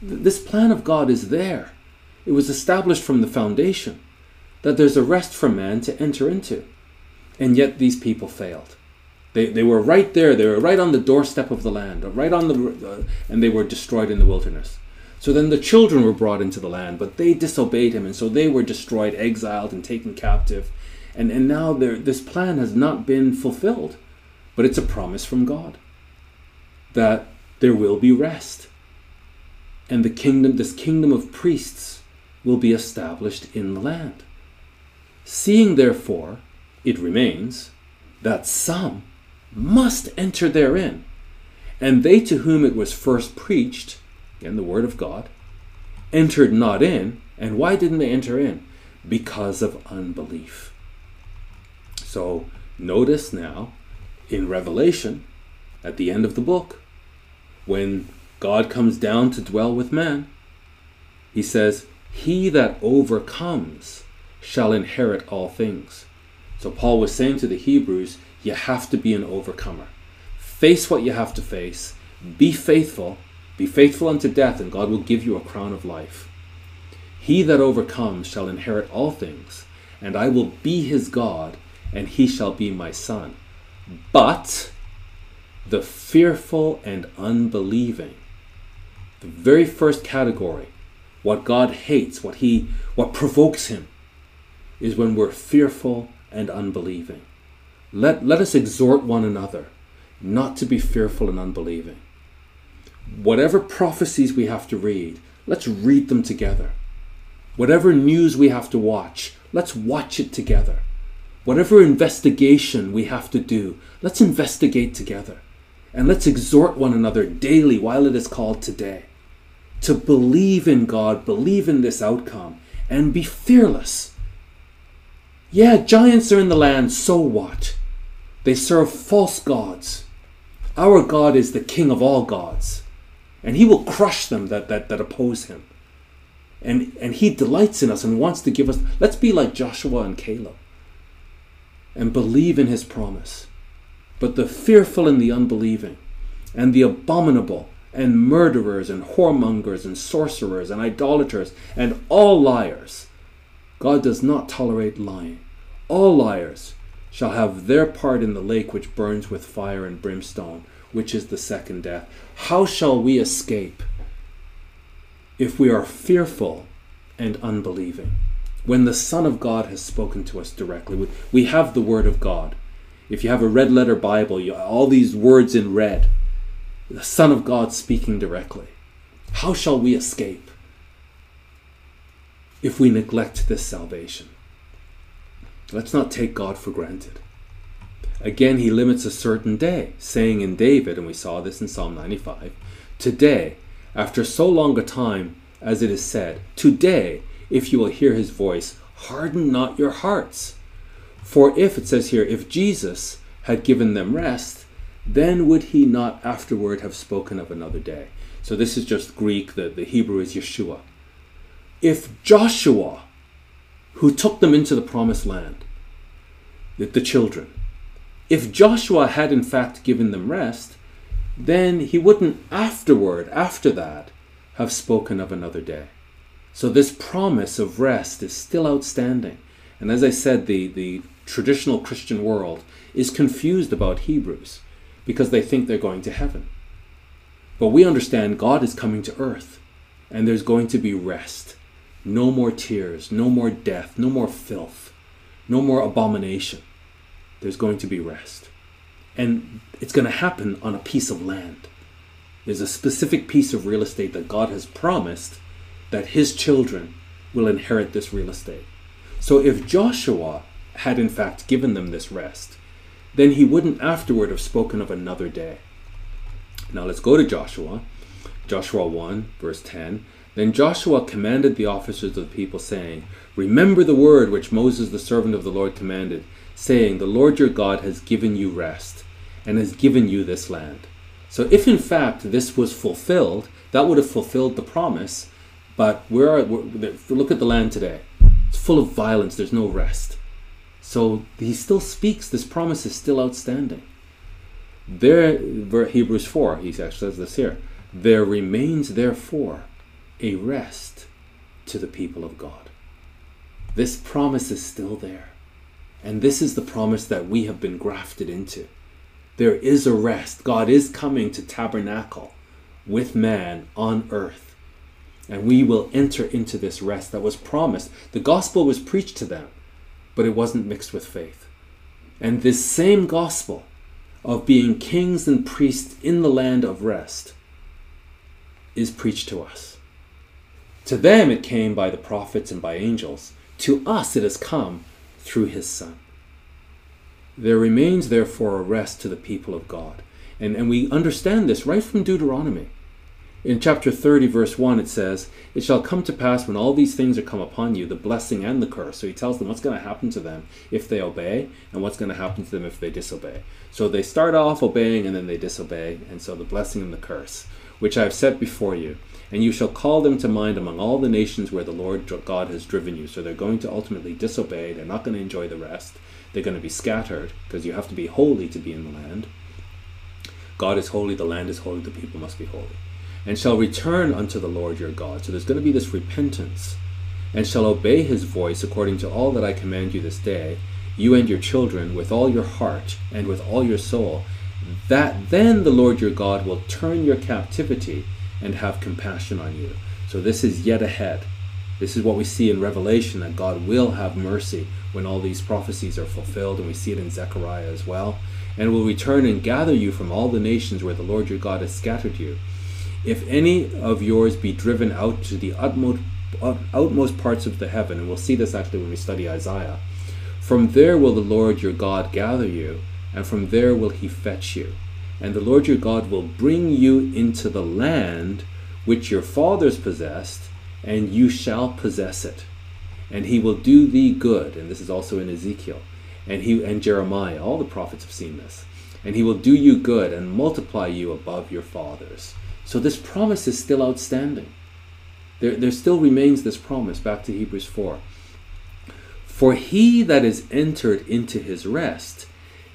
This plan of God is there. It was established from the foundation that there's a rest for man to enter into. And yet these people failed. They, they were right there. They were right on the doorstep of the land, right on the, uh, and they were destroyed in the wilderness. So then the children were brought into the land, but they disobeyed him, and so they were destroyed, exiled, and taken captive. And, and now this plan has not been fulfilled, but it's a promise from God that there will be rest. And the kingdom, this kingdom of priests, will be established in the land. Seeing, therefore, it remains that some must enter therein, and they to whom it was first preached, again the word of God, entered not in. And why didn't they enter in? Because of unbelief. So notice now in Revelation, at the end of the book, when God comes down to dwell with man, he says, He that overcomes shall inherit all things. So Paul was saying to the Hebrews, you have to be an overcomer. Face what you have to face. Be faithful. Be faithful unto death, and God will give you a crown of life. He that overcomes shall inherit all things, and I will be his God, and he shall be my son. But the fearful and unbelieving, the very first category, what God hates, what he what provokes him, is when we're fearful and unbelieving. Let, let us exhort one another not to be fearful and unbelieving. Whatever prophecies we have to read, let's read them together. Whatever news we have to watch, let's watch it together. Whatever investigation we have to do, let's investigate together. And let's exhort one another daily while it is called today to believe in God, believe in this outcome, and be fearless yeah, giants are in the land, so what? They serve false gods. Our God is the King of all gods, and He will crush them that, that, that oppose Him. And, and He delights in us and wants to give us. Let's be like Joshua and Caleb and believe in His promise. But the fearful and the unbelieving, and the abominable, and murderers, and whoremongers, and sorcerers, and idolaters, and all liars, God does not tolerate lying. All liars shall have their part in the lake which burns with fire and brimstone, which is the second death. How shall we escape if we are fearful and unbelieving? When the Son of God has spoken to us directly, we have the Word of God. If you have a red letter Bible, you, all these words in red, the Son of God speaking directly. How shall we escape? if we neglect this salvation. Let's not take God for granted. Again, he limits a certain day, saying in David, and we saw this in Psalm 95, Today, after so long a time, as it is said, Today, if you will hear his voice, harden not your hearts. For if, it says here, if Jesus had given them rest, then would he not afterward have spoken of another day? So this is just Greek, the, the Hebrew is Yeshua if Joshua, who took them into the promised land, the, the children, if Joshua had in fact given them rest, then he wouldn't afterward, after that, have spoken of another day. So this promise of rest is still outstanding. And as I said, the, the traditional Christian world is confused about Hebrews because they think they're going to heaven. But we understand God is coming to earth and there's going to be rest. No more tears, no more death, no more filth, no more abomination. There's going to be rest. And it's going to happen on a piece of land. There's a specific piece of real estate that God has promised that his children will inherit this real estate. So if Joshua had in fact given them this rest, then he wouldn't afterward have spoken of another day. Now let's go to Joshua. Joshua 1, verse 10. Then Joshua commanded the officers of the people, saying, Remember the word which Moses the servant of the Lord commanded, saying, The Lord your God has given you rest, and has given you this land. So if in fact this was fulfilled, that would have fulfilled the promise. But where are, look at the land today. It's full of violence. There's no rest. So he still speaks. This promise is still outstanding. There, Hebrews 4, he actually says this here. There remains therefore a rest to the people of God. This promise is still there. And this is the promise that we have been grafted into. There is a rest. God is coming to tabernacle with man on earth. And we will enter into this rest that was promised. The gospel was preached to them, but it wasn't mixed with faith. And this same gospel of being kings and priests in the land of rest is preached to us. To them it came by the prophets and by angels. To us it has come through his Son. There remains, therefore, a rest to the people of God. And, and we understand this right from Deuteronomy. In chapter 30, verse 1, it says, It shall come to pass when all these things are come upon you, the blessing and the curse. So he tells them what's going to happen to them if they obey, and what's going to happen to them if they disobey. So they start off obeying and then they disobey, and so the blessing and the curse, which I have set before you. And you shall call them to mind among all the nations where the Lord God has driven you. So they're going to ultimately disobey, they're not going to enjoy the rest. They're going to be scattered, because you have to be holy to be in the land. God is holy, the land is holy, the people must be holy and shall return unto the Lord your God. So there's going to be this repentance, and shall obey his voice according to all that I command you this day, you and your children, with all your heart and with all your soul, that then the Lord your God will turn your captivity and have compassion on you. So this is yet ahead. This is what we see in Revelation that God will have mercy when all these prophecies are fulfilled, and we see it in Zechariah as well, and will return and gather you from all the nations where the Lord your God has scattered you if any of yours be driven out to the utmost, outmost parts of the heaven, and we'll see this actually when we study Isaiah, from there will the Lord your God gather you, and from there will he fetch you. And the Lord your God will bring you into the land which your fathers possessed, and you shall possess it. And he will do thee good, and this is also in Ezekiel, and he and Jeremiah, all the prophets have seen this. And he will do you good and multiply you above your fathers. So this promise is still outstanding. There, there still remains this promise, back to Hebrews 4. For he that is entered into his rest,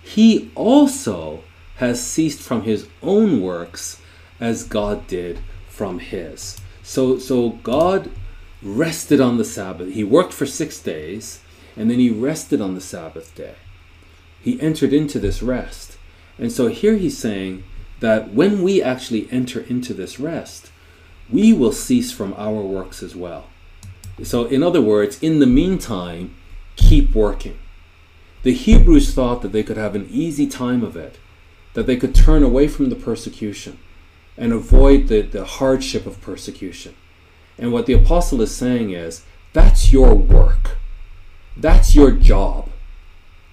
he also has ceased from his own works as God did from his. So, so God rested on the Sabbath. He worked for six days and then he rested on the Sabbath day. He entered into this rest. And so here he's saying, that when we actually enter into this rest, we will cease from our works as well. So, in other words, in the meantime, keep working. The Hebrews thought that they could have an easy time of it, that they could turn away from the persecution and avoid the, the hardship of persecution. And what the apostle is saying is that's your work, that's your job.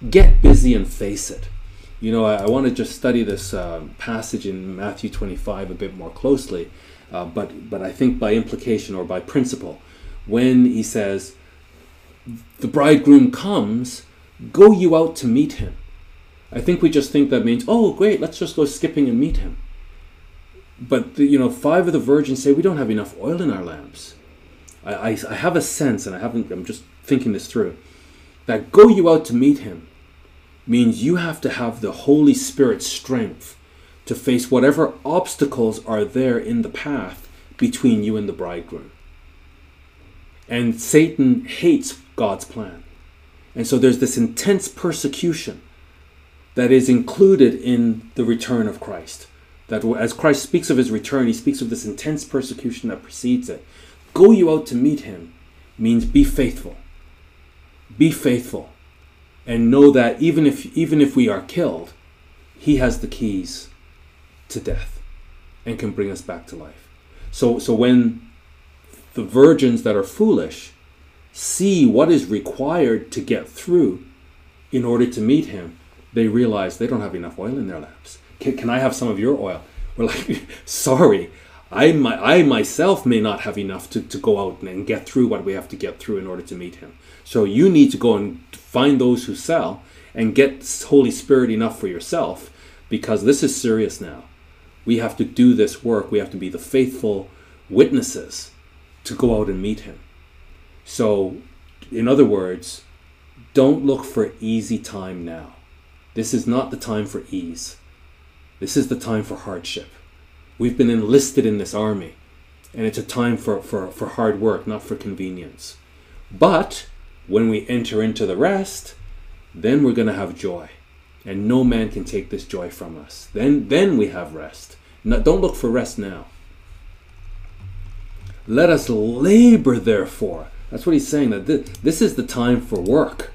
Get busy and face it you know, I, I want to just study this uh, passage in Matthew 25 a bit more closely, uh, but, but I think by implication or by principle, when he says, the bridegroom comes, go you out to meet him. I think we just think that means, oh, great, let's just go skipping and meet him. But, the, you know, five of the virgins say, we don't have enough oil in our lamps. I, I, I have a sense, and I haven't, I'm just thinking this through, that go you out to meet him means you have to have the Holy Spirit's strength to face whatever obstacles are there in the path between you and the bridegroom. And Satan hates God's plan. And so there's this intense persecution that is included in the return of Christ. That as Christ speaks of his return, he speaks of this intense persecution that precedes it. Go you out to meet him means be faithful. Be faithful and know that even if even if we are killed, he has the keys to death and can bring us back to life. So so when the virgins that are foolish see what is required to get through in order to meet him, they realize they don't have enough oil in their lamps. Can, can I have some of your oil? We're like, sorry, I, my, I myself may not have enough to, to go out and, and get through what we have to get through in order to meet him. So you need to go and find those who sell and get Holy Spirit enough for yourself because this is serious now. We have to do this work. We have to be the faithful witnesses to go out and meet him. So, in other words, don't look for easy time now. This is not the time for ease. This is the time for hardship. We've been enlisted in this army, and it's a time for, for, for hard work, not for convenience. But when we enter into the rest, then we're going to have joy. And no man can take this joy from us. Then, then we have rest. Now, don't look for rest now. Let us labor, therefore. That's what he's saying, that this, this is the time for work.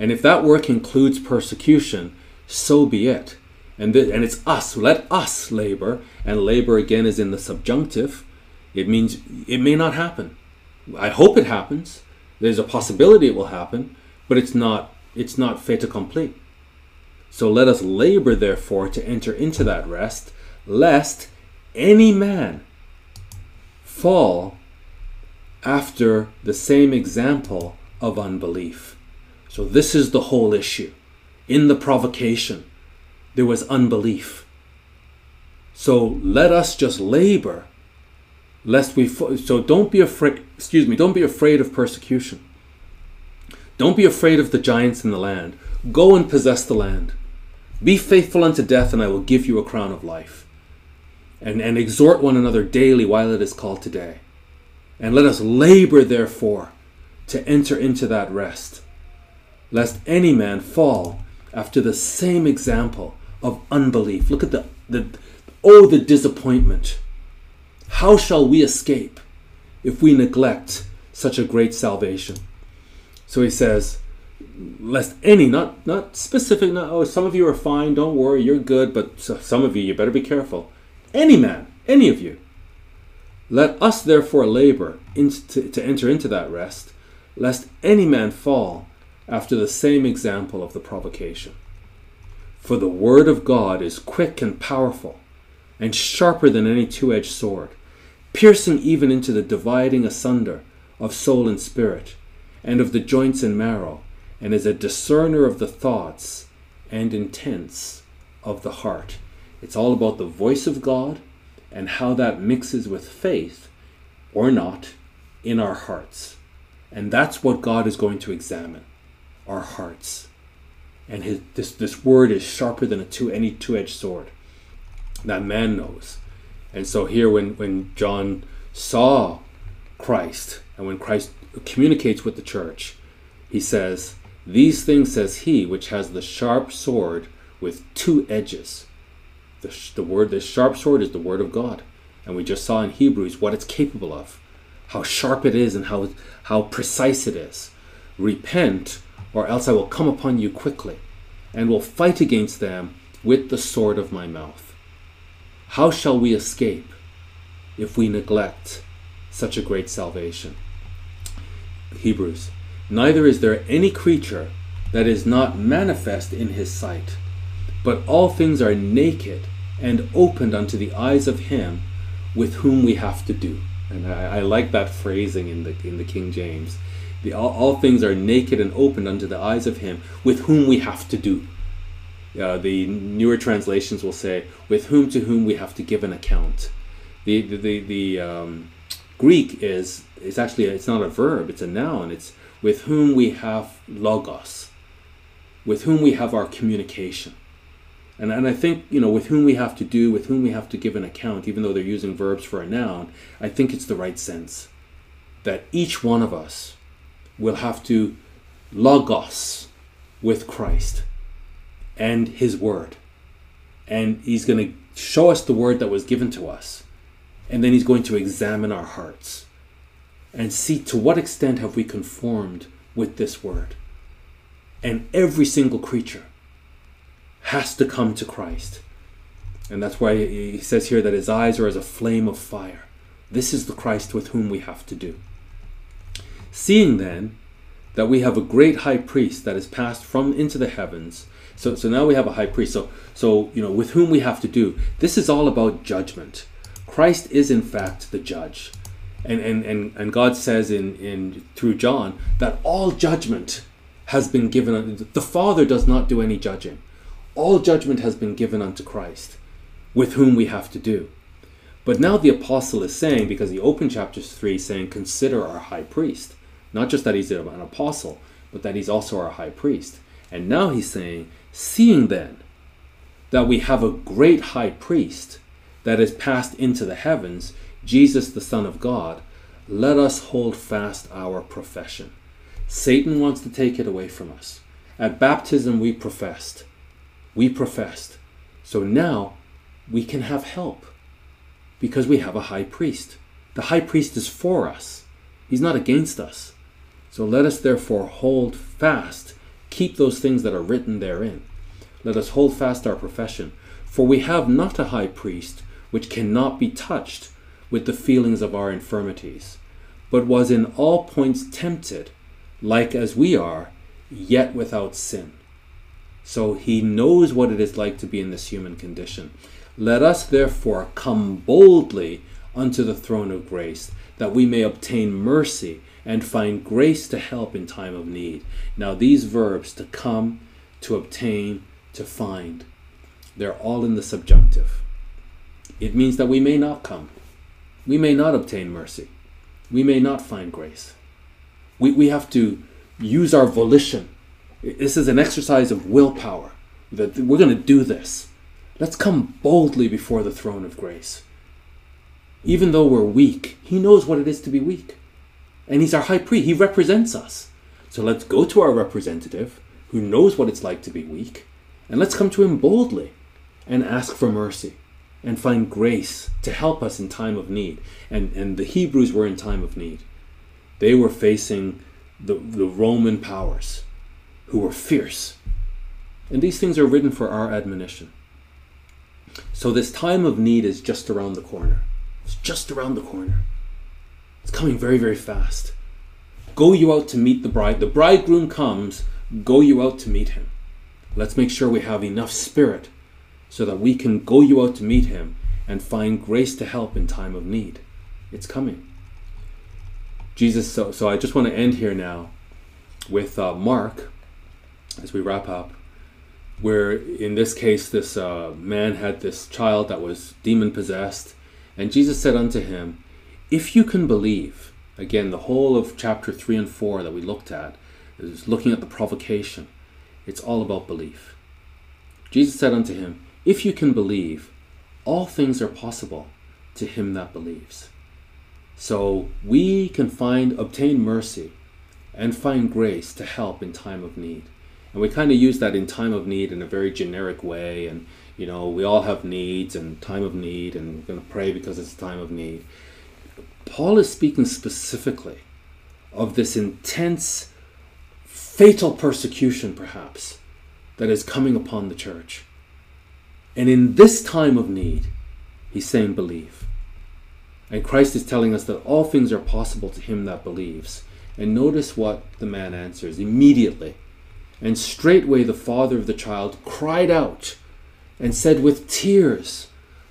And if that work includes persecution, so be it. And, th- and it's us. Let us labor. And labor again is in the subjunctive. It means it may not happen. I hope it happens. There's a possibility it will happen, but it's not it's not fait accompli. So let us labor therefore to enter into that rest, lest any man fall after the same example of unbelief. So this is the whole issue. In the provocation, there was unbelief. So let us just labor lest we so don't be afraid excuse me don't be afraid of persecution. Don't be afraid of the giants in the land. Go and possess the land. Be faithful unto death and i will give you a crown of life. And, and exhort one another daily while it is called today. And let us labor therefore to enter into that rest lest any man fall after the same example of unbelief look at the, the oh the disappointment how shall we escape if we neglect such a great salvation? So he says, lest any, not not specific, not oh, some of you are fine, don't worry, you're good, but some of you, you better be careful. Any man, any of you. Let us therefore labor in, to, to enter into that rest, lest any man fall after the same example of the provocation. For the word of God is quick and powerful, and sharper than any two edged sword piercing even into the dividing asunder of soul and spirit, and of the joints and marrow, and is a discerner of the thoughts and intents of the heart. It's all about the voice of God and how that mixes with faith or not in our hearts. And that's what God is going to examine our hearts. And his, this, this word is sharper than a two, any two edged sword. That man knows and so here, when, when John saw Christ and when Christ communicates with the church, he says, These things says he which has the sharp sword with two edges. The, the word, the sharp sword is the word of God. And we just saw in Hebrews what it's capable of, how sharp it is and how, how precise it is. Repent, or else I will come upon you quickly, and will fight against them with the sword of my mouth. How shall we escape if we neglect such a great salvation? Hebrews. Neither is there any creature that is not manifest in his sight, but all things are naked and opened unto the eyes of him with whom we have to do. And I, I like that phrasing in the in the King James. The, all, all things are naked and opened unto the eyes of him with whom we have to do. Uh, the newer translations will say, "With whom to whom we have to give an account." The the the, the um, Greek is it's actually it's not a verb; it's a noun. It's with whom we have logos, with whom we have our communication. And, and I think, you know, with whom we have to do, with whom we have to give an account, even though they're using verbs for a noun, I think it's the right sense. That each one of us will have to logos with Christ and His Word. And He's going to show us the Word that was given to us. And then He's going to examine our hearts and see to what extent have we conformed with this Word. And every single creature has to come to Christ. And that's why he says here that his eyes are as a flame of fire. This is the Christ with whom we have to do. Seeing then that we have a great high priest that is passed from into the heavens, so, so now we have a high priest. So, so you know, with whom we have to do. This is all about judgment. Christ is in fact the judge, and and and, and God says in in through John that all judgment has been given. The Father does not do any judging. All judgment has been given unto Christ, with whom we have to do. But now the apostle is saying, because he opened chapters 3 saying, Consider our high priest. Not just that he's an apostle, but that he's also our high priest. And now he's saying, Seeing then that we have a great high priest that is passed into the heavens, Jesus the Son of God, let us hold fast our profession. Satan wants to take it away from us. At baptism, we professed. We professed. So now we can have help because we have a high priest. The high priest is for us, he's not against us. So let us therefore hold fast, keep those things that are written therein. Let us hold fast our profession. For we have not a high priest which cannot be touched with the feelings of our infirmities, but was in all points tempted, like as we are, yet without sin. So he knows what it is like to be in this human condition. Let us therefore come boldly unto the throne of grace, that we may obtain mercy and find grace to help in time of need. Now, these verbs to come, to obtain, to find, they're all in the subjunctive. It means that we may not come, we may not obtain mercy, we may not find grace. We, we have to use our volition. This is an exercise of willpower that we're going to do this. Let's come boldly before the throne of grace. Even though we're weak, He knows what it is to be weak. And He's our high priest, He represents us. So let's go to our representative who knows what it's like to be weak, and let's come to Him boldly and ask for mercy and find grace to help us in time of need. And, and the Hebrews were in time of need. They were facing the, the Roman powers who were fierce. And these things are written for our admonition. So this time of need is just around the corner. It's just around the corner. It's coming very, very fast. Go you out to meet the bride. The bridegroom comes, go you out to meet him. Let's make sure we have enough spirit so that we can go you out to meet him and find grace to help in time of need. It's coming. Jesus, so, so I just want to end here now with uh, Mark as we wrap up, where in this case, this uh, man had this child that was demon possessed, and Jesus said unto him, If you can believe, again, the whole of chapter 3 and 4 that we looked at is looking at the provocation. It's all about belief. Jesus said unto him, If you can believe, all things are possible to him that believes. So we can find, obtain mercy and find grace to help in time of need. And we kind of use that in time of need in a very generic way. And, you know, we all have needs and time of need, and we're going to pray because it's a time of need. Paul is speaking specifically of this intense, fatal persecution, perhaps, that is coming upon the church. And in this time of need, he's saying, believe. And Christ is telling us that all things are possible to him that believes. And notice what the man answers immediately. And straightway the father of the child cried out and said with tears,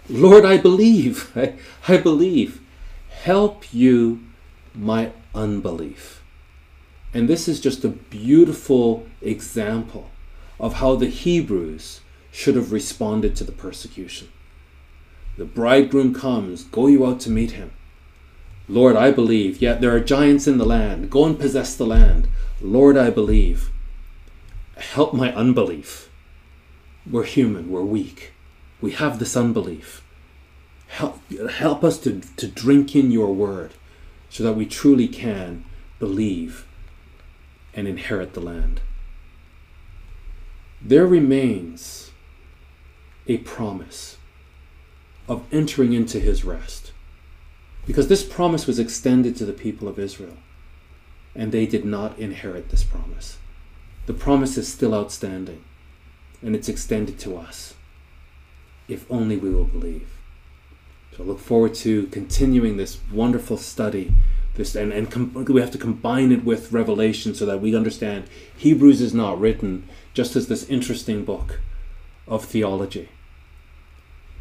Lord, I believe, I, I believe. Help you my unbelief. And this is just a beautiful example of how the Hebrews should have responded to the persecution. The bridegroom comes, go you out to meet him. Lord, I believe. Yet there are giants in the land. Go and possess the land. Lord, I believe help my unbelief. We're human, we're weak. We have this unbelief. Help, help us to, to drink in your word so that we truly can believe and inherit the land. There remains a promise of entering into his rest. Because this promise was extended to the people of Israel, and they did not inherit this promise the promise is still outstanding and it's extended to us if only we will believe. So I look forward to continuing this wonderful study. This and, and com- we have to combine it with Revelation so that we understand Hebrews is not written just as this interesting book of theology.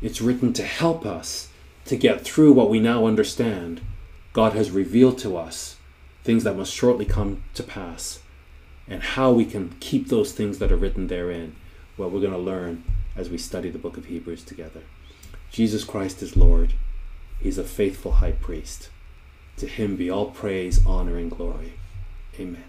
It's written to help us to get through what we now understand. God has revealed to us things that must shortly come to pass and how we can keep those things that are written therein. what we're going to learn as we study the book of Hebrews together. Jesus Christ is Lord. He's a faithful high priest. To him be all praise, honor, and glory. Amen.